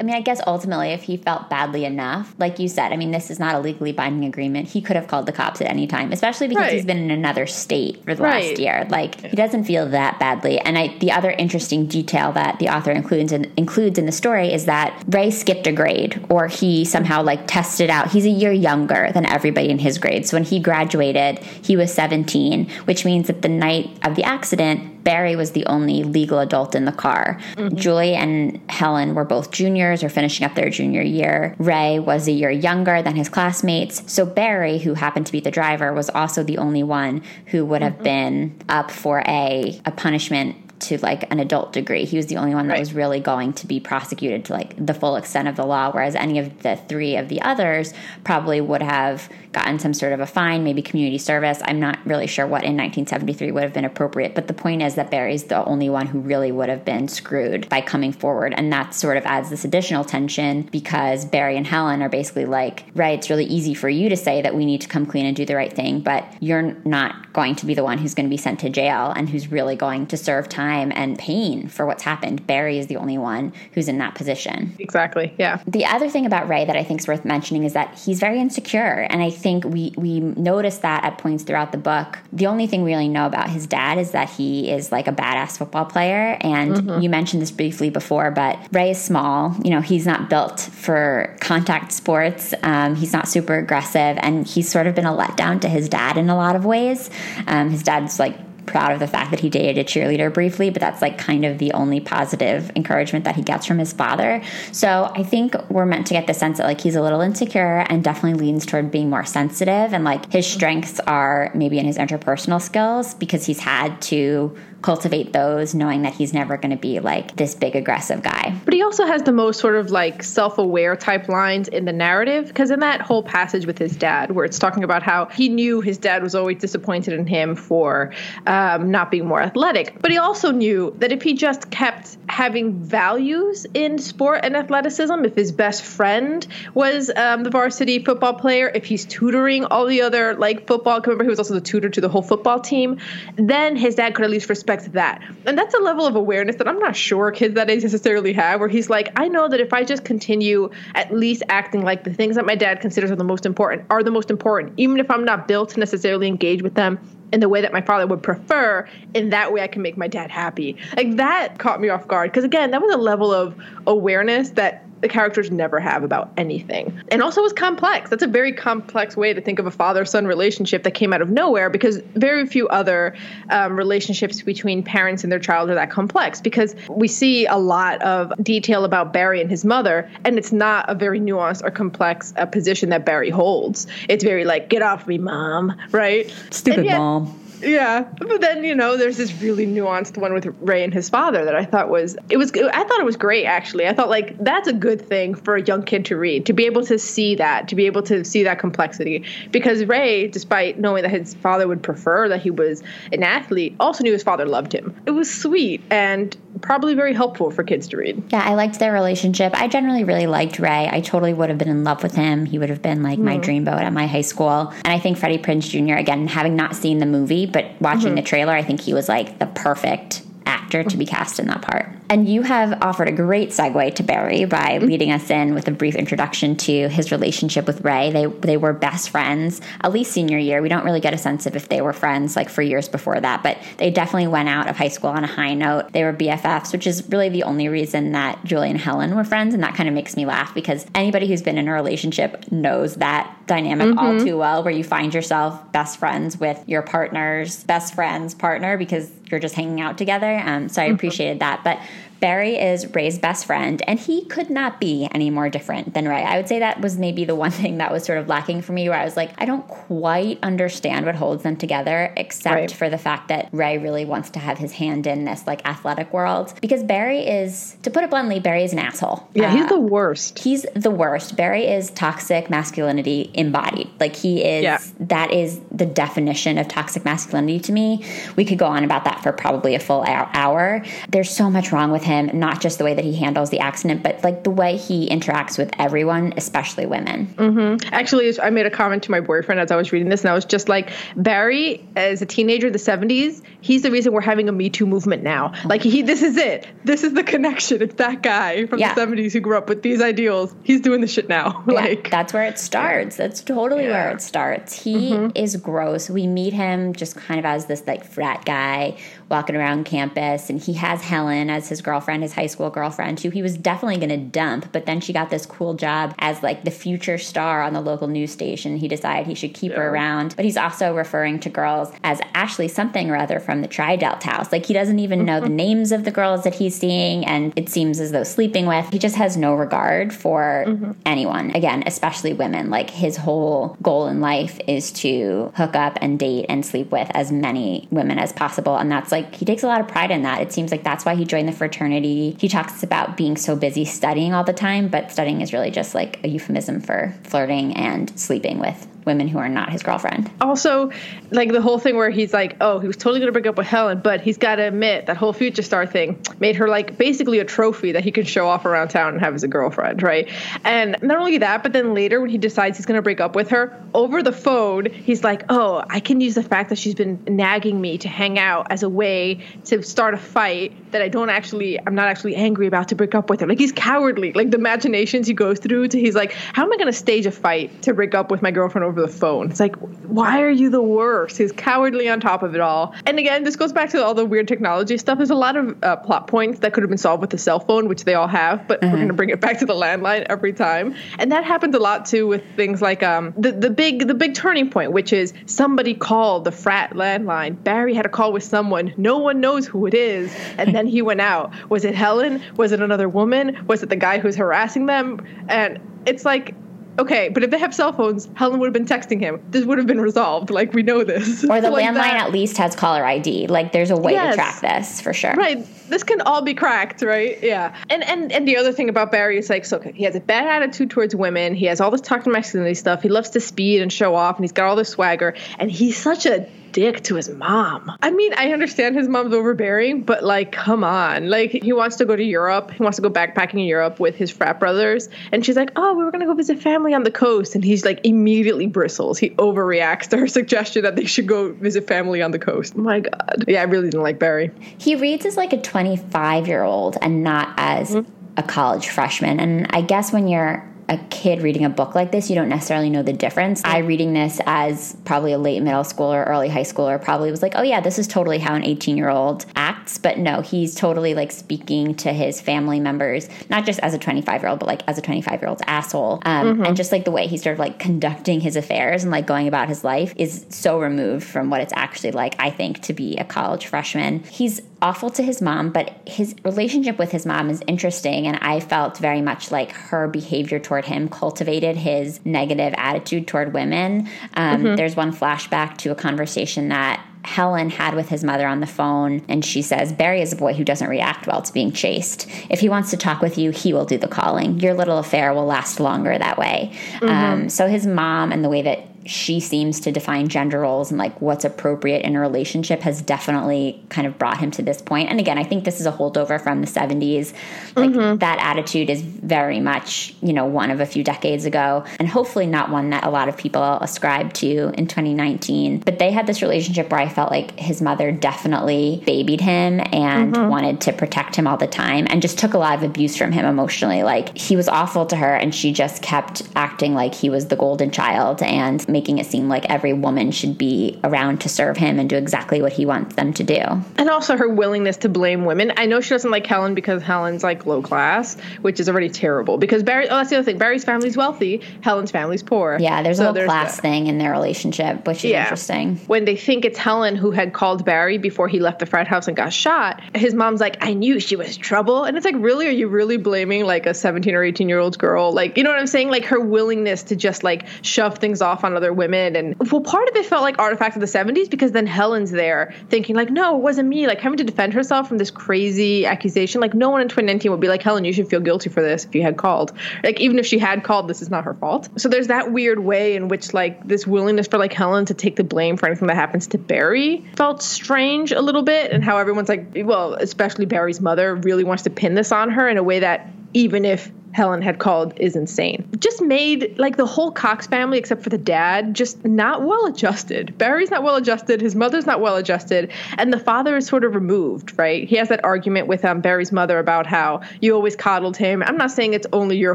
I mean, I guess ultimately, if he felt badly enough, like you said, I mean, this is not a legally binding agreement. He could have called the cops at any time, especially because right. he's been in another state for the right. last year. Like, he doesn't feel that badly. And I, the other interesting detail that the author includes in, includes in the story is that Ray skipped a grade, or he somehow like tested out. He's a year younger than everybody in his grade. So when he graduated, he was 17, which means that the night of the accident, Barry was the only legal adult in the car. Mm-hmm. Julie and Helen were both juniors or finishing up their junior year. Ray was a year younger than his classmates. So Barry, who happened to be the driver, was also the only one who would have mm-hmm. been up for a, a punishment to like an adult degree. He was the only one that right. was really going to be prosecuted to like the full extent of the law, whereas any of the three of the others probably would have gotten some sort of a fine, maybe community service. I'm not really sure what in 1973 would have been appropriate, but the point is that Barry's the only one who really would have been screwed by coming forward. And that sort of adds this additional tension because Barry and Helen are basically like, right, it's really easy for you to say that we need to come clean and do the right thing, but you're not going to be the one who's going to be sent to jail and who's really going to serve time and pain for what's happened. Barry is the only one who's in that position. Exactly. Yeah. The other thing about Ray that I think is worth mentioning is that he's very insecure. And I think we we notice that at points throughout the book. The only thing we really know about his dad is that he is like a badass football player, and mm-hmm. you mentioned this briefly before, but Ray is small. You know, he's not built for contact sports. Um, he's not super aggressive, and he's sort of been a letdown to his dad in a lot of ways. Um, his dad's like proud of the fact that he dated a cheerleader briefly, but that's like kind of the only positive encouragement that he gets from his father. So I think we're meant to get the sense that like he's a little insecure and definitely leans toward being more sensitive and like his strengths are maybe in his interpersonal skills because he's had to cultivate those knowing that he's never going to be like this big aggressive guy. But he also has the most sort of like self-aware type lines in the narrative because in that whole passage with his dad where it's talking about how he knew his dad was always disappointed in him for um, not being more athletic, but he also knew that if he just kept having values in sport and athleticism, if his best friend was um, the varsity football player, if he's tutoring all the other like football, remember he was also the tutor to the whole football team, then his dad could at least respect respect that. And that's a level of awareness that I'm not sure kids that age necessarily have, where he's like, I know that if I just continue at least acting like the things that my dad considers are the most important are the most important, even if I'm not built to necessarily engage with them in the way that my father would prefer in that way i can make my dad happy like that caught me off guard because again that was a level of awareness that the characters never have about anything. And also was complex. That's a very complex way to think of a father son relationship that came out of nowhere because very few other um, relationships between parents and their child are that complex because we see a lot of detail about Barry and his mother, and it's not a very nuanced or complex uh, position that Barry holds. It's very like, get off me, mom, right? Stupid yet, mom yeah, but then you know, there's this really nuanced one with Ray and his father that I thought was it was I thought it was great actually. I thought like that's a good thing for a young kid to read to be able to see that to be able to see that complexity because Ray, despite knowing that his father would prefer that he was an athlete, also knew his father loved him. It was sweet and probably very helpful for kids to read. Yeah, I liked their relationship. I generally really liked Ray. I totally would have been in love with him. He would have been like mm. my dreamboat at my high school. And I think Freddie Prinze Jr. again, having not seen the movie but watching mm-hmm. the trailer, I think he was like the perfect actor to be cast in that part. And you have offered a great segue to Barry by mm-hmm. leading us in with a brief introduction to his relationship with Ray. They they were best friends at least senior year. We don't really get a sense of if they were friends like for years before that, but they definitely went out of high school on a high note. They were BFFs, which is really the only reason that Julie and Helen were friends, and that kind of makes me laugh because anybody who's been in a relationship knows that dynamic mm-hmm. all too well, where you find yourself best friends with your partner's best friend's partner because you're just hanging out together. Um, so I mm-hmm. appreciated that, but Barry is Ray's best friend, and he could not be any more different than Ray. I would say that was maybe the one [LAUGHS] thing that was sort of lacking for me, where I was like, I don't quite understand what holds them together, except right. for the fact that Ray really wants to have his hand in this like athletic world. Because Barry is, to put it bluntly, Barry is an asshole. Yeah, uh, he's the worst. He's the worst. Barry is toxic masculinity embodied. Like he is. Yeah. That is the definition of toxic masculinity to me. We could go on about that for probably a full hour. There's so much wrong with him him, not just the way that he handles the accident, but like the way he interacts with everyone, especially women. Mm-hmm. Actually, I made a comment to my boyfriend as I was reading this, and I was just like, Barry, as a teenager in the 70s, he's the reason we're having a Me Too movement now. Like, he, this is it. This is the connection. It's that guy from yeah. the 70s who grew up with these ideals. He's doing the shit now. [LAUGHS] Yeah, like, that's where it starts. That's totally yeah. where it starts. He mm-hmm. is gross. We meet him just kind of as this like frat guy walking around campus, and he has Helen as his girlfriend, his high school girlfriend, who he was definitely going to dump. But then she got this cool job as like the future star on the local news station. He decided he should keep yeah. her around. But he's also referring to girls as Ashley something or other from the Tri-Delt house. Like he doesn't even know the [LAUGHS] names of the girls that he's seeing, and it seems as though sleeping with. He just has no regard for mm-hmm. anyone. Again, especially women. Like his whole goal in life is to hook up and date and sleep with as many women as possible, and that's like like he takes a lot of pride in that. It seems like that's why he joined the fraternity. He talks about being so busy studying all the time, but studying is really just like a euphemism for flirting and sleeping with women who are not his girlfriend. Also, like the whole thing where he's like, oh, he was totally gonna break up with Helen, but he's got to admit that whole future star thing made her like basically a trophy that he can show off around town and have as a girlfriend, right? And not only that, but then later when he decides he's gonna break up with her over the phone, he's like, oh, I can use the fact that she's been nagging me to hang out as a way to start a fight that I don't actually, I'm not actually angry about to break up with her. Like he's cowardly. Like the imaginations he goes through to, he's like, how am I gonna stage a fight to break up with my girlfriend over the phone. It's like, why are you the worst? He's cowardly on top of it all. And again, this goes back to all the weird technology stuff. There's a lot of uh, plot points that could have been solved with the cell phone, which they all have, but mm-hmm. we're going to bring it back to the landline every time. And that happens a lot too with things like um, the the big the big turning point, which is somebody called the frat landline. Barry had a call with someone. No one knows who it is, and then he went out. Was it Helen? Was it another woman? Was it the guy who's harassing them? And it's like okay, but if they have cell phones, Helen would have been texting him. This would have been resolved. [LAUGHS] Like we know this. Or the [LAUGHS] like landline that. at least has caller ID. Like there's a way yes. to track this for sure. Right. This can all be cracked, right? Yeah. And and and the other thing about Barry is like, so he has a bad attitude towards women. He has all this toxic masculinity stuff. He loves to speed and show off, and he's got all this swagger. And he's such a dick to his mom. I mean, I understand his mom's overbearing, but like, come on. Like, he wants to go to Europe. He wants to go backpacking in Europe with his frat brothers. And she's like, oh, we were going to go visit family on the coast. And he's like, immediately bristles. He overreacts to her [LAUGHS] suggestion that they should go visit family on the coast. my God. Yeah, I really didn't like Barry. He reads as like a 25 year old and not as mm-hmm. a college freshman. And I guess when you're a kid reading a book like this, you don't necessarily know the difference. I reading this as probably a late middle schooler, or early high schooler, probably was like, oh yeah, this is totally how an 18 year old acts. But no, he's totally like speaking to his family members, not just as a 25 year old, but like as a 25 year old's asshole. Um, mm-hmm. And just like the way he's sort of like conducting his affairs and like going about his life is so removed from what it's actually like, I think, to be a college freshman. He's awful to his mom, but his relationship with his mom is interesting. And I felt very much like her behavior toward him cultivated his negative attitude toward women. Um, mm-hmm. There's one flashback to a conversation that Helen had with his mother on the phone, and she says, Barry is a boy who doesn't react well to being chased. If he wants to talk with you, he will do the calling. Your little affair will last longer that way. Mm-hmm. Um, so his mom and the way that she seems to define gender roles and like what's appropriate in a relationship has definitely kind of brought him to this point. And again, I think this is a holdover from the 70s. Like mm-hmm. that attitude is very much, you know, one of a few decades ago and hopefully not one that a lot of people ascribe to in 2019. But they had this relationship where I felt like his mother definitely babied him and mm-hmm. wanted to protect him all the time and just took a lot of abuse from him emotionally. Like he was awful to her and she just kept acting like he was the golden child and making it seem like every woman should be around to serve him and do exactly what he wants them to do. And also her willingness to blame women. I know she doesn't like Helen because Helen's like low class, which is already terrible. Because Barry, oh, that's the other thing. Barry's family's wealthy, Helen's family's poor. Yeah, there's so a whole there's class that. thing in their relationship, which is yeah. interesting. When they think it's Helen who had called Barry before he left the frat house and got shot, his mom's like, I knew she was trouble. And it's like, really? Are you really blaming like a 17 or 18 year old girl? Like, you know what I'm saying? Like her willingness to just like shove things off on other women. And well, part of it felt like artifact of the 70s because then Helen's there thinking like, no, it wasn't me. Like having to defend herself from this crazy accusation. Like no one in 2019 would be like, Helen, you should feel guilty for this if you had called. Like even if she had called, this is not her fault. So there's that weird way in which like this willingness for like Helen to take the blame for anything that happens to Barry felt strange a little bit and how everyone's like, well, especially Barry's mother really wants to pin this on her in a way that even if Helen had called is insane. Just made like the whole Cox family, except for the dad, just not well adjusted. Barry's not well adjusted. His mother's not well adjusted, and the father is sort of removed. Right? He has that argument with um, Barry's mother about how you always coddled him. I'm not saying it's only your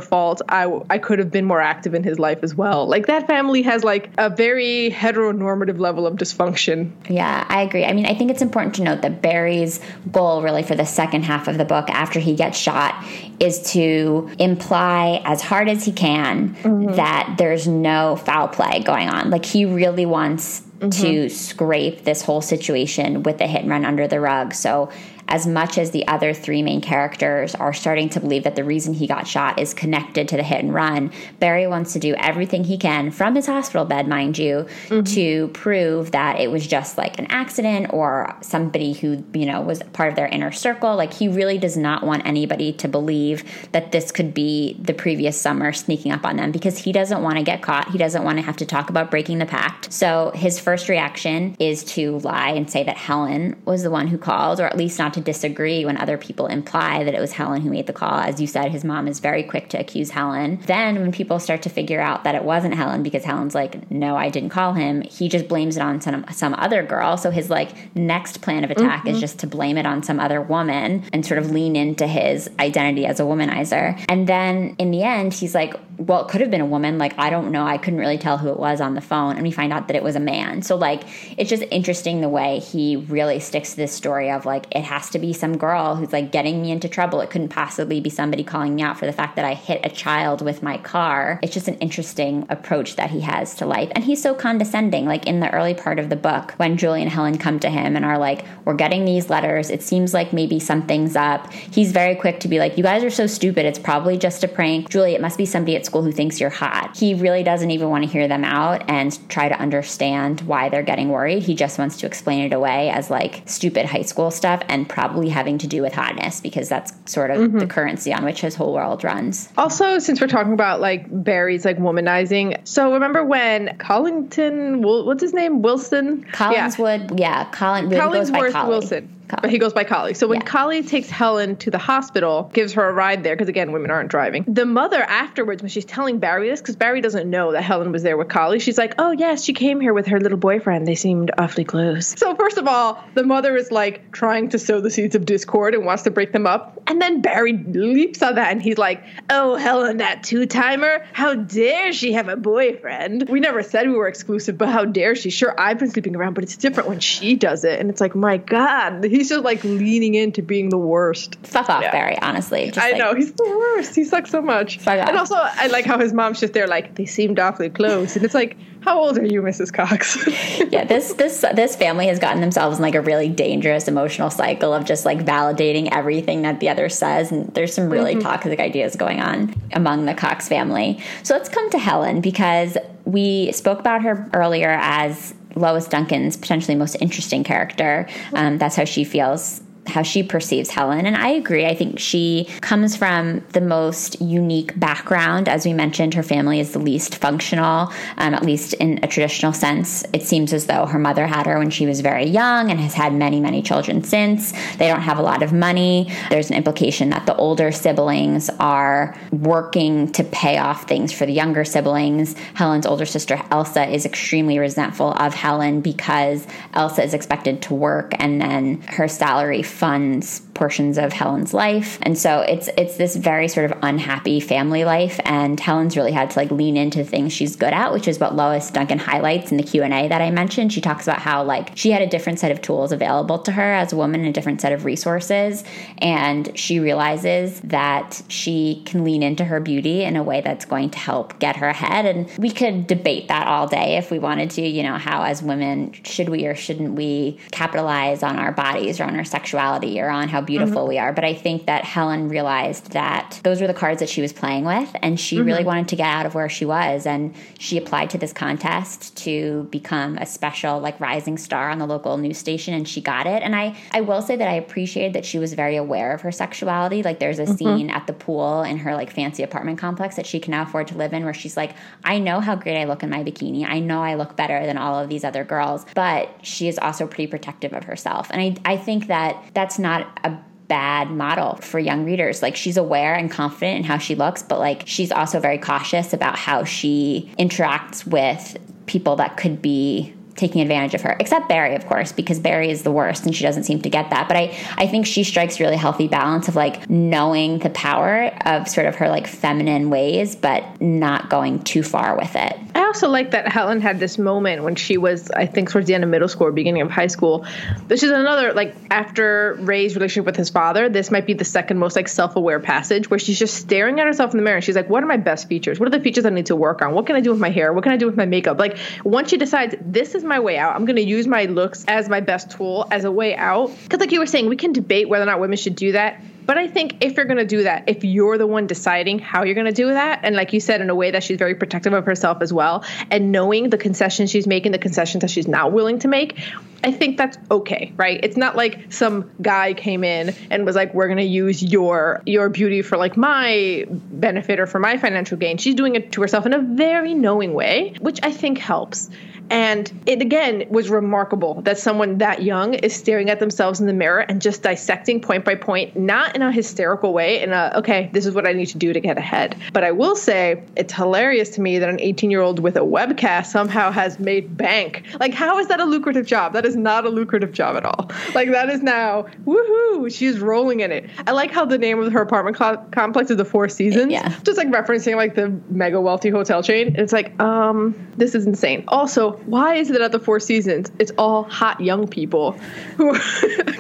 fault. I I could have been more active in his life as well. Like that family has like a very heteronormative level of dysfunction. Yeah, I agree. I mean, I think it's important to note that Barry's goal, really, for the second half of the book after he gets shot, is to imply as hard as he can mm-hmm. that there's no foul play going on. Like he really wants mm-hmm. to scrape this whole situation with the hit and run under the rug. So as much as the other three main characters are starting to believe that the reason he got shot is connected to the hit and run, Barry wants to do everything he can from his hospital bed, mind you, mm-hmm. to prove that it was just like an accident or somebody who, you know, was part of their inner circle. Like he really does not want anybody to believe that this could be the previous summer sneaking up on them because he doesn't want to get caught. He doesn't want to have to talk about breaking the pact. So his first reaction is to lie and say that Helen was the one who called, or at least not to disagree when other people imply that it was Helen who made the call. As you said, his mom is very quick to accuse Helen. Then, when people start to figure out that it wasn't Helen because Helen's like, no, I didn't call him, he just blames it on some, some other girl. So his like next plan of attack mm-hmm. is just to blame it on some other woman and sort of lean into his identity as a womanizer. And then in the end, he's like, well, it could have been a woman. Like, I don't know. I couldn't really tell who it was on the phone. And we find out that it was a man. So, like, it's just interesting the way he really sticks to this story of like, it has to be some girl who's like getting me into trouble. It couldn't possibly be somebody calling me out for the fact that I hit a child with my car. It's just an interesting approach that he has to life. And he's so condescending. Like, in the early part of the book, when Julie and Helen come to him and are like, we're getting these letters. It seems like maybe something's up. He's very quick to be like, you guys are so stupid. It's probably just a prank. Julie, it must be somebody at school who thinks you're hot. He really doesn't even want to hear them out and try to understand why they're getting worried. He just wants to explain it away as like stupid high school stuff and probably having to do with hotness because that's sort of mm-hmm. the currency on which his whole world runs. Also, since we're talking about like Barry's like womanizing, so remember when Collington, what's his name, Wilson? Collinswood, yeah, yeah Colin. Collinsworth Wilson But he goes by Collie. So when Yeah. Collie takes Helen to the hospital, gives her a ride there, because again, women aren't driving. The mother afterwards, when she's telling Barry this, because Barry doesn't know that Helen was there with Collie, she's like, oh, yes, she came here with her little boyfriend. They seemed awfully close. So, first of all, the mother is like trying to sow the seeds of discord and wants to break them up. And then Barry leaps on that and he's like, oh, Helen, that two timer? How dare she have a boyfriend? We never said we were exclusive, but how dare she? Sure, I've been sleeping around, but it's different when she does it. And it's like, my God, he's just like leaning into being the worst. Fuck off, Yeah. Barry. Honestly, Just I like- know he's the worst. He sucks so much. Fuck off. and also, I like how his mom's just there, like they seemed awfully close, and it's like, how old are you, Mrs. Cox? [LAUGHS] yeah, this this this family has gotten themselves in like a really dangerous emotional cycle of just like validating everything that the other says, and there's some really mm-hmm. toxic ideas going on among the Cox family. So let's come to Helen because we spoke about her earlier as Lois Duncan's potentially most interesting character. Um, that's how she feels how she perceives Helen. And I agree. I think she comes from the most unique background. As we mentioned, her family is the least functional, um, at least in a traditional sense. It seems as though her mother had her when she was very young and has had many, many children since. They don't have a lot of money. There's an implication that the older siblings are working to pay off things for the younger siblings. Helen's older sister, Elsa, is extremely resentful of Helen because Elsa is expected to work and then her salary funds portions of Helen's life. And so it's it's this very sort of unhappy family life and Helen's really had to like lean into things she's good at, which is what Lois Duncan highlights in the Q&A that I mentioned. She talks about how like she had a different set of tools available to her as a woman a different set of resources and she realizes that she can lean into her beauty in a way that's going to help get her ahead and we could debate that all day if we wanted to, you know, how as women should we or shouldn't we capitalize on our bodies or on our sexuality or on how beautiful mm-hmm. we are. But I think that Helen realized that those were the cards that she was playing with, and she really mm-hmm. wanted to get out of where she was. And she applied to this contest to become a special, like, rising star on the local news station, and she got it. And I, I will say that I appreciated that she was very aware of her sexuality. Like, there's a mm-hmm. scene at the pool in her, like, fancy apartment complex that she can now afford to live in where she's like, I know how great I look in my bikini. I know I look better than all of these other girls, but she is also pretty protective of herself. And I, I think that that's not a bad model for young readers. Like she's aware and confident in how she looks, but like she's also very cautious about how she interacts with people that could be taking advantage of her except barry of course because barry is the worst and she doesn't seem to get that but i i think she strikes really healthy balance of like knowing the power of sort of her like feminine ways but not going too far with it I also like that Helen had this moment when she was, I think, towards the end of middle school or beginning of high school. This is another, like, after Ray's relationship with his father, this might be the second most, like, self aware passage where she's just staring at herself in the mirror and she's like, what are my best features? What are the features I need to work on? What can I do with my hair? What can I do with my makeup? Like, once she decides, this is my way out, I'm going to use my looks as my best tool, as a way out. Because, like you were saying, we can debate whether or not women should do that. But I think if you're going to do that, if you're the one deciding how you're going to do that, and like you said, in a way that she's very protective of herself as well, and knowing the concessions she's making, the concessions that she's not willing to make, I think that's okay, right? It's not like some guy came in and was like, "We're going to use your your beauty for like my benefit or for my financial gain." She's doing it to herself in a very knowing way, which I think helps. And it again was remarkable that someone that young is staring at themselves in the mirror and just dissecting point by point, not in a hysterical way, in a, okay, this is what I need to do to get ahead. But I will say it's hilarious to me that an 18 year old with a webcast somehow has made bank. Like, how is that a lucrative job? That is not a lucrative job at all. Like, that is now, woohoo, she's rolling in it. I like how the name of her apartment co- complex is the Four Seasons. Yeah. Just like referencing like the mega wealthy hotel chain. It's like, um, this is insane. Also, why is it at the Four Seasons? It's all hot young people [LAUGHS] who,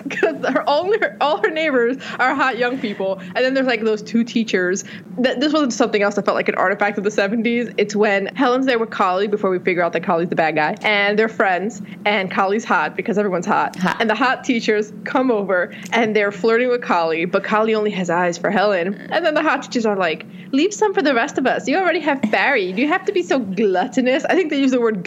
because her all her all her neighbors are hot young people, and then there's like those two teachers. That this wasn't something else that felt like an artifact of the '70s. It's when Helen's there with Collie before we figure out that Collie's the bad guy, and they're friends, and Collie's hot because everyone's hot, Hot. and the hot teachers come over and they're flirting with Collie, but Collie only has eyes for Helen, and then the hot teachers are like, "Leave some for the rest of us. You already have Barry. Do you have to be so gluttonous?" I think they use the word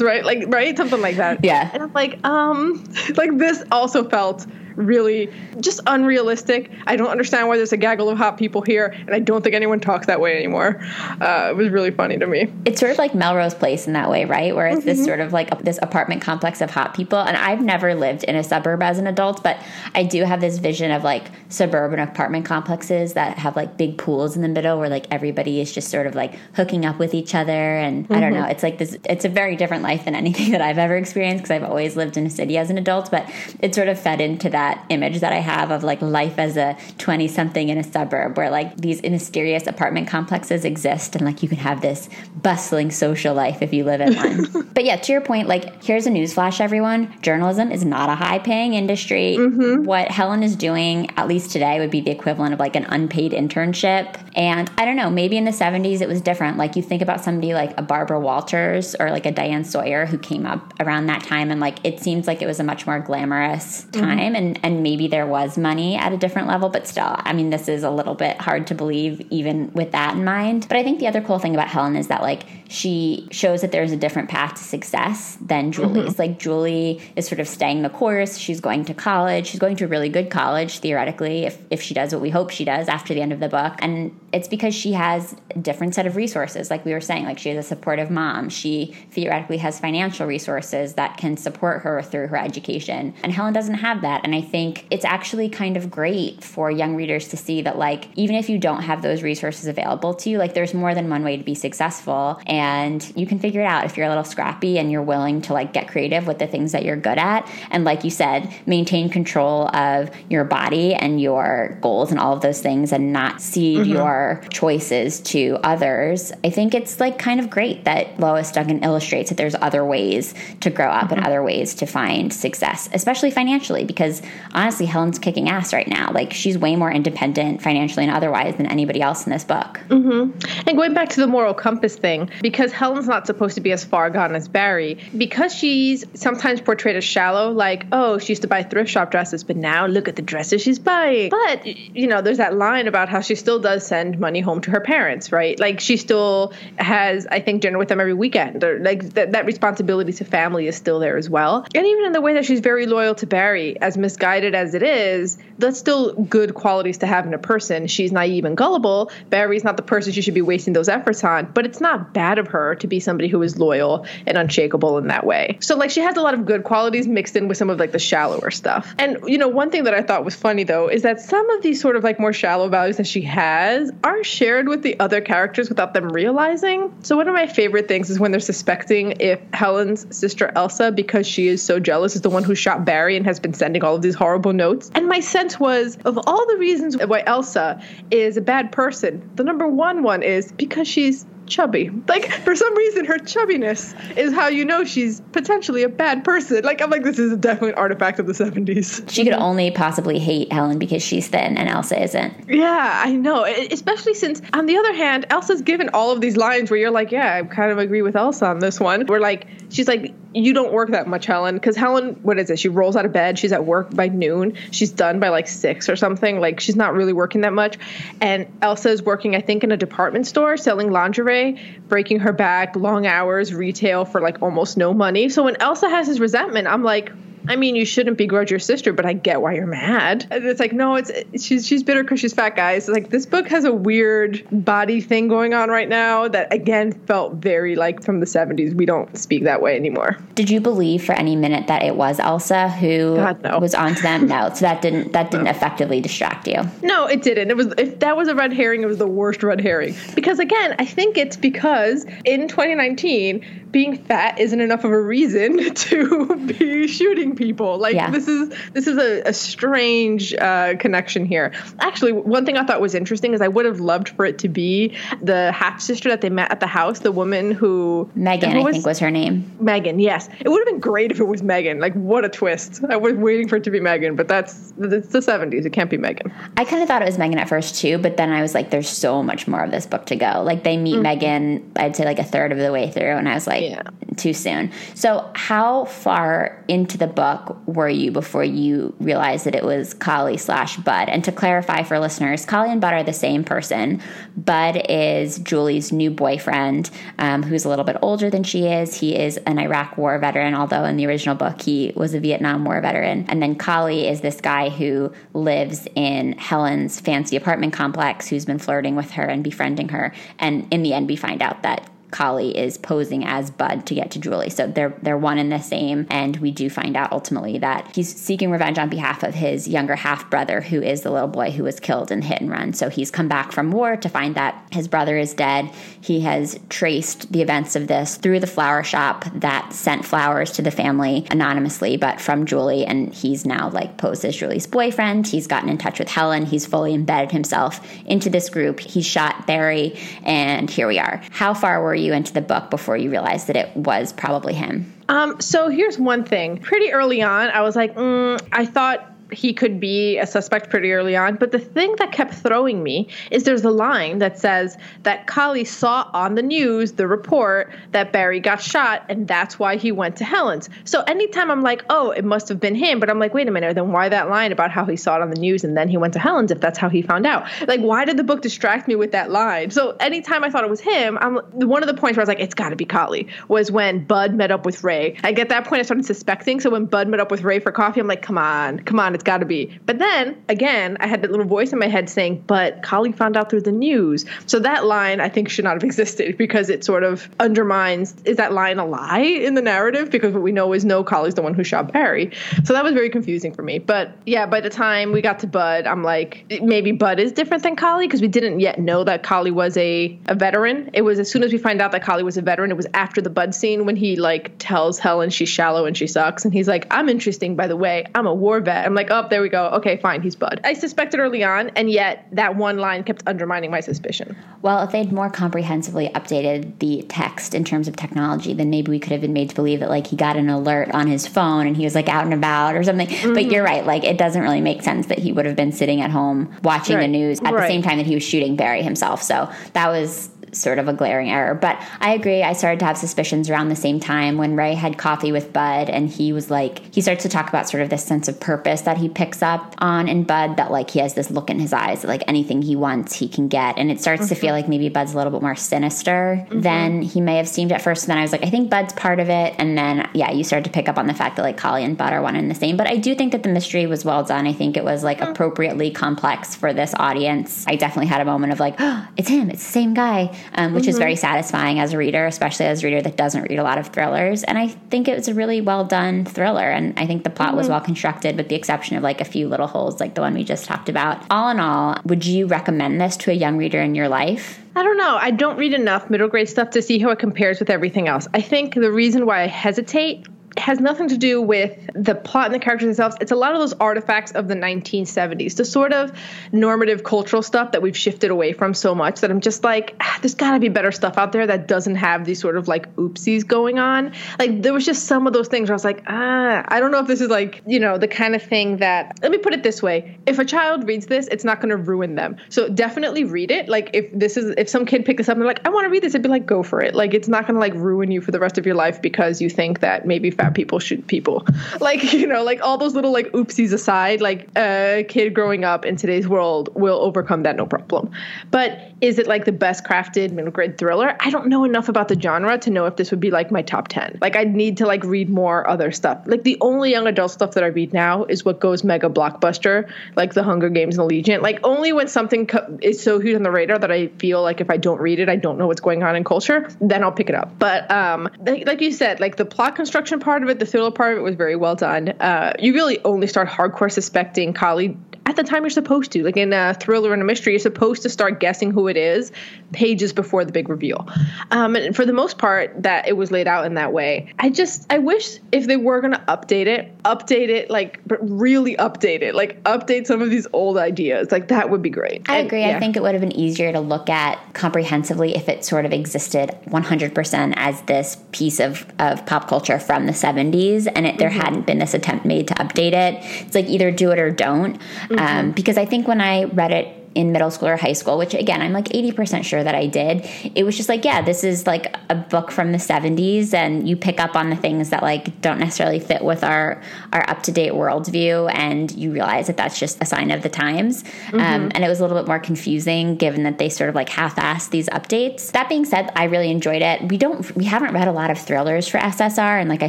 right? Like, right, something like that. Yeah. And I'm like, um, [LAUGHS] like this also felt really just unrealistic. I don't understand why there's a gaggle of hot people here, and I don't think anyone talks that way anymore. Uh, it was really funny to me. It's sort of like Melrose Place in that way, right? Where it's mm-hmm. this sort of like this apartment complex of hot people. And I've never lived in a suburb as an adult, but I do have this vision of like suburban apartment complexes that have like big pools in the middle where like everybody is just sort of like hooking up with each other. And mm-hmm. I don't mm-hmm. know, it's like this, it's a very different life than anything [LAUGHS] that I've ever experienced because I've always lived in a city as an adult, but it sort of fed into that image that I have of like life as a 20 something in a suburb where like these mysterious apartment complexes exist and like you can have this bustling social life if you live in one. [LAUGHS] but yeah, to your point, like here's a newsflash, everyone journalism is not a high paying industry. Mm-hmm. What Helen is doing, at least today, would be the equivalent of like an unpaid internship. And I don't know, maybe in the 70s it was different. Like you think about somebody like a Barbara Walters or like a Diane Sawyer who came up around that time and like it seems like it was a much more glamorous mm-hmm. time mm-hmm. and, and maybe there was money at a different level, but still, I mean, this is a little bit hard to believe even with that in mind. But I think the other cool thing about Helen is that like she shows that there's a different path to success than Julie's. Mm-hmm. Like Julie is sort of staying the course. She's going to college. She's going to a really good college theoretically if, if she does what we hope she does after the end of the book. And it's because she has a different set of resources. Like we were saying, like she has a supportive mom. She theoretically has financial resources that can support her through her education. And Helen doesn't have that. And I think it's actually kind of great for young readers to see that like even if you don't have those resources available to you, like there's more than one way to be successful. And you can figure it out if you're a little scrappy and you're willing to like get creative with the things that you're good at. And like you said, maintain control of your body and your goals and all of those things and not cede mm-hmm. your choices to others, I think it's like kind of great that Lois Duncan illustrates that there's other ways to grow up mm-hmm. and other ways to find success, especially financially, because honestly, Helen's kicking ass right now. Like she's way more independent financially and otherwise than anybody else in this book. Mm-hmm. And going back to the moral compass thing, because Helen's not supposed to be as far gone as Barry, because she's sometimes portrayed as shallow, like, oh, she used to buy thrift shop dresses, but now look at the dresses she's buying. But, you know, there's that line about how she still does send money home to her parents, right? Like she still has, I think, dinner with them every weekend. Or like th- that responsibility to family is still there as well. And even in the way that she's very loyal to Barry, as misguided as it is, that's still good qualities to have in a person. She's naive and gullible. Barry's not the person she should be wasting those efforts on, but it's not bad of her to be somebody who is loyal and unshakable in that way. So like she has a lot of good qualities mixed in with some of like the shallower stuff. And you know, one thing that I thought was funny though is that some of these sort of like more shallow values that she has are shared with the other characters without them realizing. So one of my favorite things is when they're suspecting if Helen's sister Elsa, because she is so jealous, is the one who shot Barry and has been sending all of these horrible notes. And my sense was of all the reasons why Elsa is a bad person, the number one one is because she's chubby. Like for some reason, her chubbiness is how you know she's potentially a bad person. Like I'm like, this is definitely an artifact of the '70s. She could only possibly hate Helen because she's thin and Elsa isn't. Yeah, I know. Especially since, on the other hand, Elsa's given all of these lines where you're like, yeah, I kind of agree with Elsa on this one. Where like she's like, you don't work that much, Helen, because Helen, what is it? She rolls out of bed. She's at work by noon. She's done by like six or something. Like she's not really working that much. And Elsa is working, I think, in a department store selling lingerie, breaking her back, long hours, retail for like almost no money. So when Elsa has his resentment, I'm like, I mean, you shouldn't begrudge your sister, but I get why you're mad. And it's like, no, it's she's she's bitter because she's fat, guys. It's like this book has a weird body thing going on right now that again felt very like from the 70s. We don't speak that way anymore. Did you believe for any minute that it was Elsa who God, no. was onto them? No, so that didn't that didn't no. effectively distract you. No, it didn't. It was if that was a red herring, it was the worst red herring. Because again, I think it's because in 2019 being fat isn't enough of a reason [LAUGHS] to be shooting people. Like yeah. this is this is a, a strange uh, connection here. Actually, one thing I thought was interesting is I would have loved for it to be the half sister that they met at the house, the woman who Megan, was, I think was her name. Megan, yes. It would have been great if it was Megan. Like what a twist! I was waiting for it to be Megan, but that's it's the seventies. It can't be Megan. I kind of thought it was Megan at first too, but then I was like, there's so much more of this book to go. Like they meet mm-hmm. Megan, I'd say like a third of the way through, and I was like, yeah. too soon. So how far into the book? Book were you before you realized that it was Collie slash Bud? And to clarify for listeners, Collie and Bud are the same person. Bud is Julie's new boyfriend, um, who's a little bit older than she is. He is an Iraq War veteran, although in the original book he was a Vietnam War veteran. And then Collie is this guy who lives in Helen's fancy apartment complex, who's been flirting with her and befriending her. And in the end, we find out that Collie is posing as Bud to get to Julie. So they're they're one and the same. And we do find out ultimately that he's seeking revenge on behalf of his younger half brother, who is the little boy who was killed in hit and run. So he's come back from war to find that his brother is dead. He has traced the events of this through the flower shop that sent flowers to the family anonymously, but from Julie. And he's now like posed as Julie's boyfriend. He's gotten in touch with Helen. He's fully embedded himself into this group. He shot Barry, and here we are. How far were you into the book before you realized that it was probably him? Um, so here's one thing. Pretty early on, I was like, mm, I thought he could be a suspect pretty early on. But the thing that kept throwing me is there's a line that says that Collie saw on the news the report that Barry got shot, and that's why he went to Helen's. So anytime I'm like, oh, it must have been him, but I'm like, wait a minute, then why that line about how he saw it on the news and then he went to Helen's if that's how he found out? Like, why did the book distract me with that line? So anytime I thought it was him, I'm one of the points where I was like, it's got to be Collie was when Bud met up with Ray. Like at that point, I started suspecting. So when Bud met up with Ray for coffee, I'm like, come on, come on, it's got to be. But then again, I had that little voice in my head saying, but Collie found out through the news. So that line I think should not have [LAUGHS] existed because it sort of undermines is that line a lie in the narrative? Because what we know is no, Collie's the one who shot Barry. So that was very confusing for me. But yeah, by the time we got to Bud, I'm like, maybe Bud is different than Collie because we didn't yet know that Collie was a, a veteran. It was as soon as we find out that Collie was a veteran, it was after the Bud scene when he like tells Helen she's shallow and she sucks. And he's like, I'm interesting, by the way. I'm a war vet. I'm like, oh, there we go. Okay, fine. He's Bud. I suspected early on, and yet that one line kept undermining my suspicion. Well, if they'd more comprehensively updated the text in terms of technology, then maybe we could have been made to believe that like he got an alert on his phone and he was like out and about or something. Mm-hmm. But you're right. Like it doesn't really make sense that he would have been sitting at home watching right. the news at right. the same time that he was shooting Barry himself. So that was sort of a glaring error. But I agree. I started to have suspicions around the same time when Ray had coffee with Bud, and he was like, he starts to talk about sort of this sense of purpose that he picks up on in Bud, that like he has this look in his eyes that like anything he wants, he can get. And it starts mm-hmm. to feel mm-hmm. like maybe Bud's a little bit more sinister mm-hmm. than he may have seemed at first. And then I was like, I think Bud's part of it. And then, yeah, you started to pick up on the fact that like Collie and Bud are one and the same. But I do think that the mystery was well done. I think it was like mm-hmm. appropriately complex for this audience. I definitely had a moment of like, oh, [GASPS] it's him, it's the same guy, um, which mm-hmm. is very satisfying as a reader, especially as a reader that doesn't read a lot of thrillers. And I think it was a really well done thriller. And I think the plot mm-hmm. was well constructed, with the exception of like a few little holes, like the one we just talked about. All in all, would you recommend this to a young reader in your life? I don't know. I don't read enough middle grade stuff to see how it compares with everything else. I think the reason why I hesitate has nothing to do with the plot and the characters themselves. It's a lot of those artifacts of the 1970s, the sort of normative cultural stuff that we've shifted away from so much that I'm just like, ah, there's got to be better stuff out there that doesn't have these sort of like oopsies going on. Like there was just some of those things where I was like, ah, I don't know if this is like, you know, the kind of thing that, let me put it this way. If a child reads this, it's not going to ruin them. So definitely read it. Like if this is, if some kid picked this up and they're like, I want to read this, it'd be like, go for it. Like it's not going to like ruin you for the rest of your life because you think that maybe fat people shoot people. [LAUGHS] Like, you know, like all those little like oopsies aside, like a kid growing up in today's world will overcome that no problem. But is it like the best crafted middle grade thriller? I don't know enough about the genre to know if this would be like my top 10. Like I'd need to like read more other stuff. Like the only young adult stuff that I read now is what goes mega blockbuster, like The Hunger Games and Allegiant. Like only when something co- is so huge on the radar that I feel like if I don't read it, I don't know what's going on in culture, then I'll pick it up. But um like, like you said, like the plot construction part of it, the thriller part of it was very well done. Uh, you really only start hardcore suspecting Collie at the time you're supposed to. Like in a thriller and a mystery, you're supposed to start guessing who it is pages before the big reveal. Um, and for the most part, that it was laid out in that way. I just I wish if they were gonna update it, update it like but really update it, like update some of these old ideas. Like that would be great. I and, agree. Yeah. I think it would have been easier to look at comprehensively if it sort of existed 100% as this piece of of pop culture from the 70s, and it, there mm-hmm. hadn't been this attempt made to update it. It's like either do it or don't. Mm-hmm. Um, because I think when I read it in middle school or high school, which again, I'm like 80% sure that I did. It was just like, yeah, this is like a book from the 70s and you pick up on the things that like don't necessarily fit with our our up-to-date worldview and you realize that that's just a sign of the times. Mm-hmm. Um, and it was a little bit more confusing given that they sort of like half-assed these updates. That being said, I really enjoyed it. We don't we haven't read a lot of thrillers for SSR and like I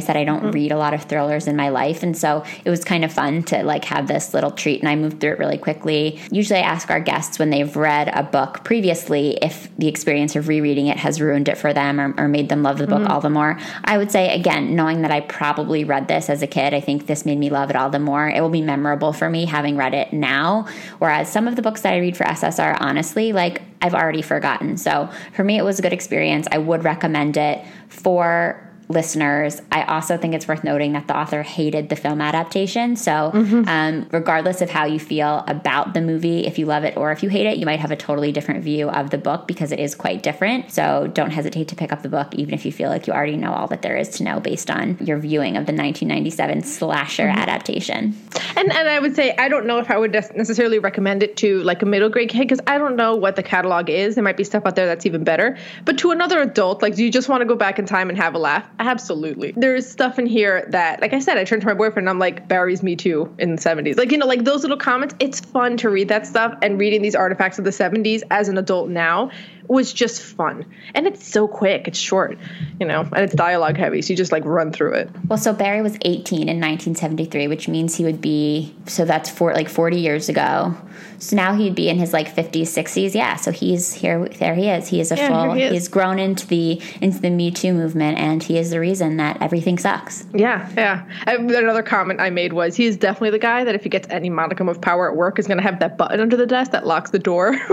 said, I don't mm-hmm. read a lot of thrillers in my life and so it was kind of fun to like have this little treat and I moved through it really quickly. Usually I ask our guests when they've read a book previously if the experience of rereading it has ruined it for them or, or made them love the book mm-hmm. all the more. I would say, again, knowing that I probably read this as a kid, I think this made me love it all the more. It will be memorable for me having read it now. Whereas some of the books that I read for SSR, honestly, like I've already forgotten. So for me, it was a good experience. I would recommend it for listeners, I also think it's worth noting that the author hated the film adaptation. So, mm-hmm. um, regardless of how you feel about the movie, if you love it or if you hate it, you might have a totally different view of the book because it is quite different. So, don't hesitate to pick up the book, even if you feel like you already know all that there is to know based on your viewing of the 1997 slasher mm-hmm. adaptation. And, and I would say, I don't know if I would necessarily recommend it to like a middle grade kid because I don't know what the catalog is. There might be stuff out there that's even better. But to another adult, like, do you just want to go back in time and have a laugh? Absolutely. There's stuff in here that, like I said, I turned to my boyfriend I'm like, Barry's Me Too in the 70s. Like, you know, like those little comments, it's fun to read that stuff and reading these artifacts of the 70s as an adult now was just fun. And it's so quick, it's short, you know, and it's dialogue heavy. So you just like run through it. Well, so Barry was 18 in 1973, which means he would be, so that's for like 40 years ago. So now he'd be in his like 50s, 60s. Yeah. So he's here, there he is. He is a yeah, full, he is. he's grown into the, into the Me Too movement and he is the reason that everything sucks. Yeah. Yeah. Another comment I made was he is definitely the guy that if he gets any modicum of power at work is going to have that button under the desk that locks the door. [LAUGHS]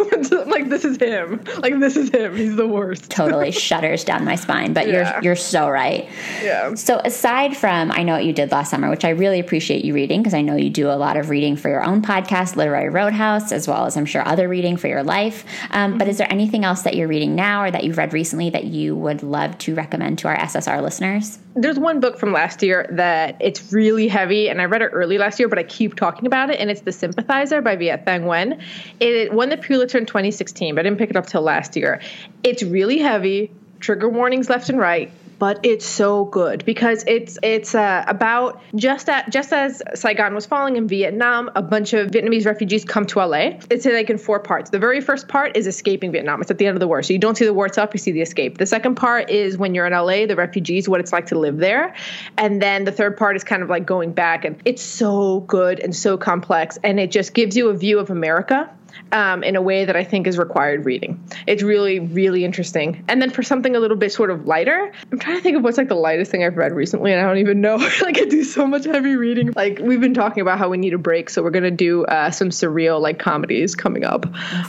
like this is him. Like this is him. He's the worst. totally [LAUGHS] shudders down my spine. But yeah. you're you're so right. Yeah. So aside from I know what you did last summer, which I really appreciate you reading because I know you do a lot of reading for your own podcast, Literary Roadhouse, as well as I'm sure other reading for your life. Um, mm-hmm. But is there anything else that you're reading now or that you've read recently that you would love to recommend to our SSR listeners? There's one book from last year that it's really heavy, and I read it early last year, but I keep talking about it, and it's The Sympathizer by Viet Thanh Nguyen. It won the Pulitzer in 2016, but I didn't pick it up till last year. It's really heavy, trigger warnings left and right but it's so good because it's it's uh, about just at, just as Saigon was falling in Vietnam, a bunch of Vietnamese refugees come to LA. It's like in four parts. The very first part is escaping Vietnam. It's at the end of the war, so you don't see the war itself, you see the escape. The second part is when you're in LA, the refugees, what it's like to live there, and then the third part is kind of like going back, and it's so good and so complex, and it just gives you a view of America um, in a way that I think is required reading. It's really, really interesting. And then for something a little bit sort of lighter, I'm trying to think of what's like the lightest thing I've read recently, and I don't even know. [LAUGHS] like I do so much heavy reading. Like we've been talking about how we need a break, so we're gonna do uh, some surreal like comedies coming up.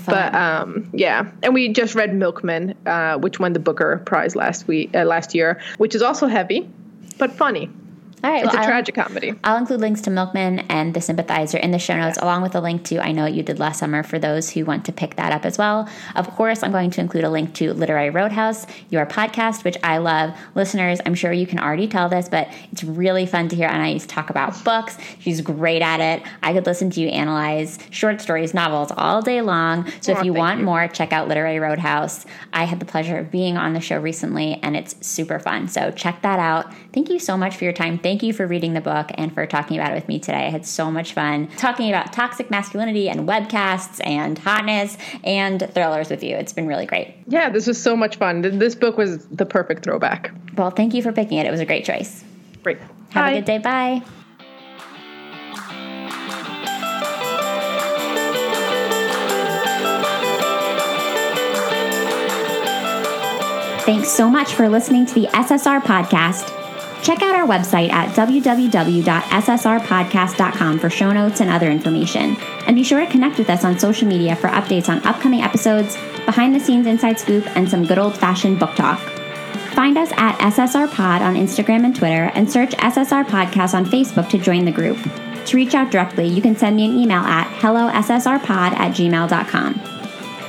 But um, yeah, and we just read Milkman, uh, which won the Booker Prize last week, uh, last year, which is also heavy but funny. All right, it's well, a tragic I'll, comedy. I'll include links to Milkman and The Sympathizer in the show notes, yes. along with a link to I Know What You Did Last Summer for those who want to pick that up as well. Of course, I'm going to include a link to Literary Roadhouse, your podcast, which I love. Listeners, I'm sure you can already tell this, but it's really fun to hear Anais talk about books. She's great at it. I could listen to you analyze short stories, novels all day long. So oh, if you want you. more, check out Literary Roadhouse. I had the pleasure of being on the show recently, and it's super fun. So check that out. Thank you so much for your time. Thank you for reading the book and for talking about it with me today. I had so much fun talking about toxic masculinity and webcasts and hotness and thrillers with you. It's been really great. Yeah, this was so much fun. This book was the perfect throwback. Well, thank you for picking it. It was a great choice. Great. Have Bye. a good day. Bye. Thanks so much for listening to the SSR podcast. Check out our website at www.ssrpodcast.com for show notes and other information. And be sure to connect with us on social media for updates on upcoming episodes, behind the scenes inside scoop, and some good old fashioned book talk. Find us at SSR Pod on Instagram and Twitter, and search SSR Podcast on Facebook to join the group. To reach out directly, you can send me an email at hellossrpod at gmail.com.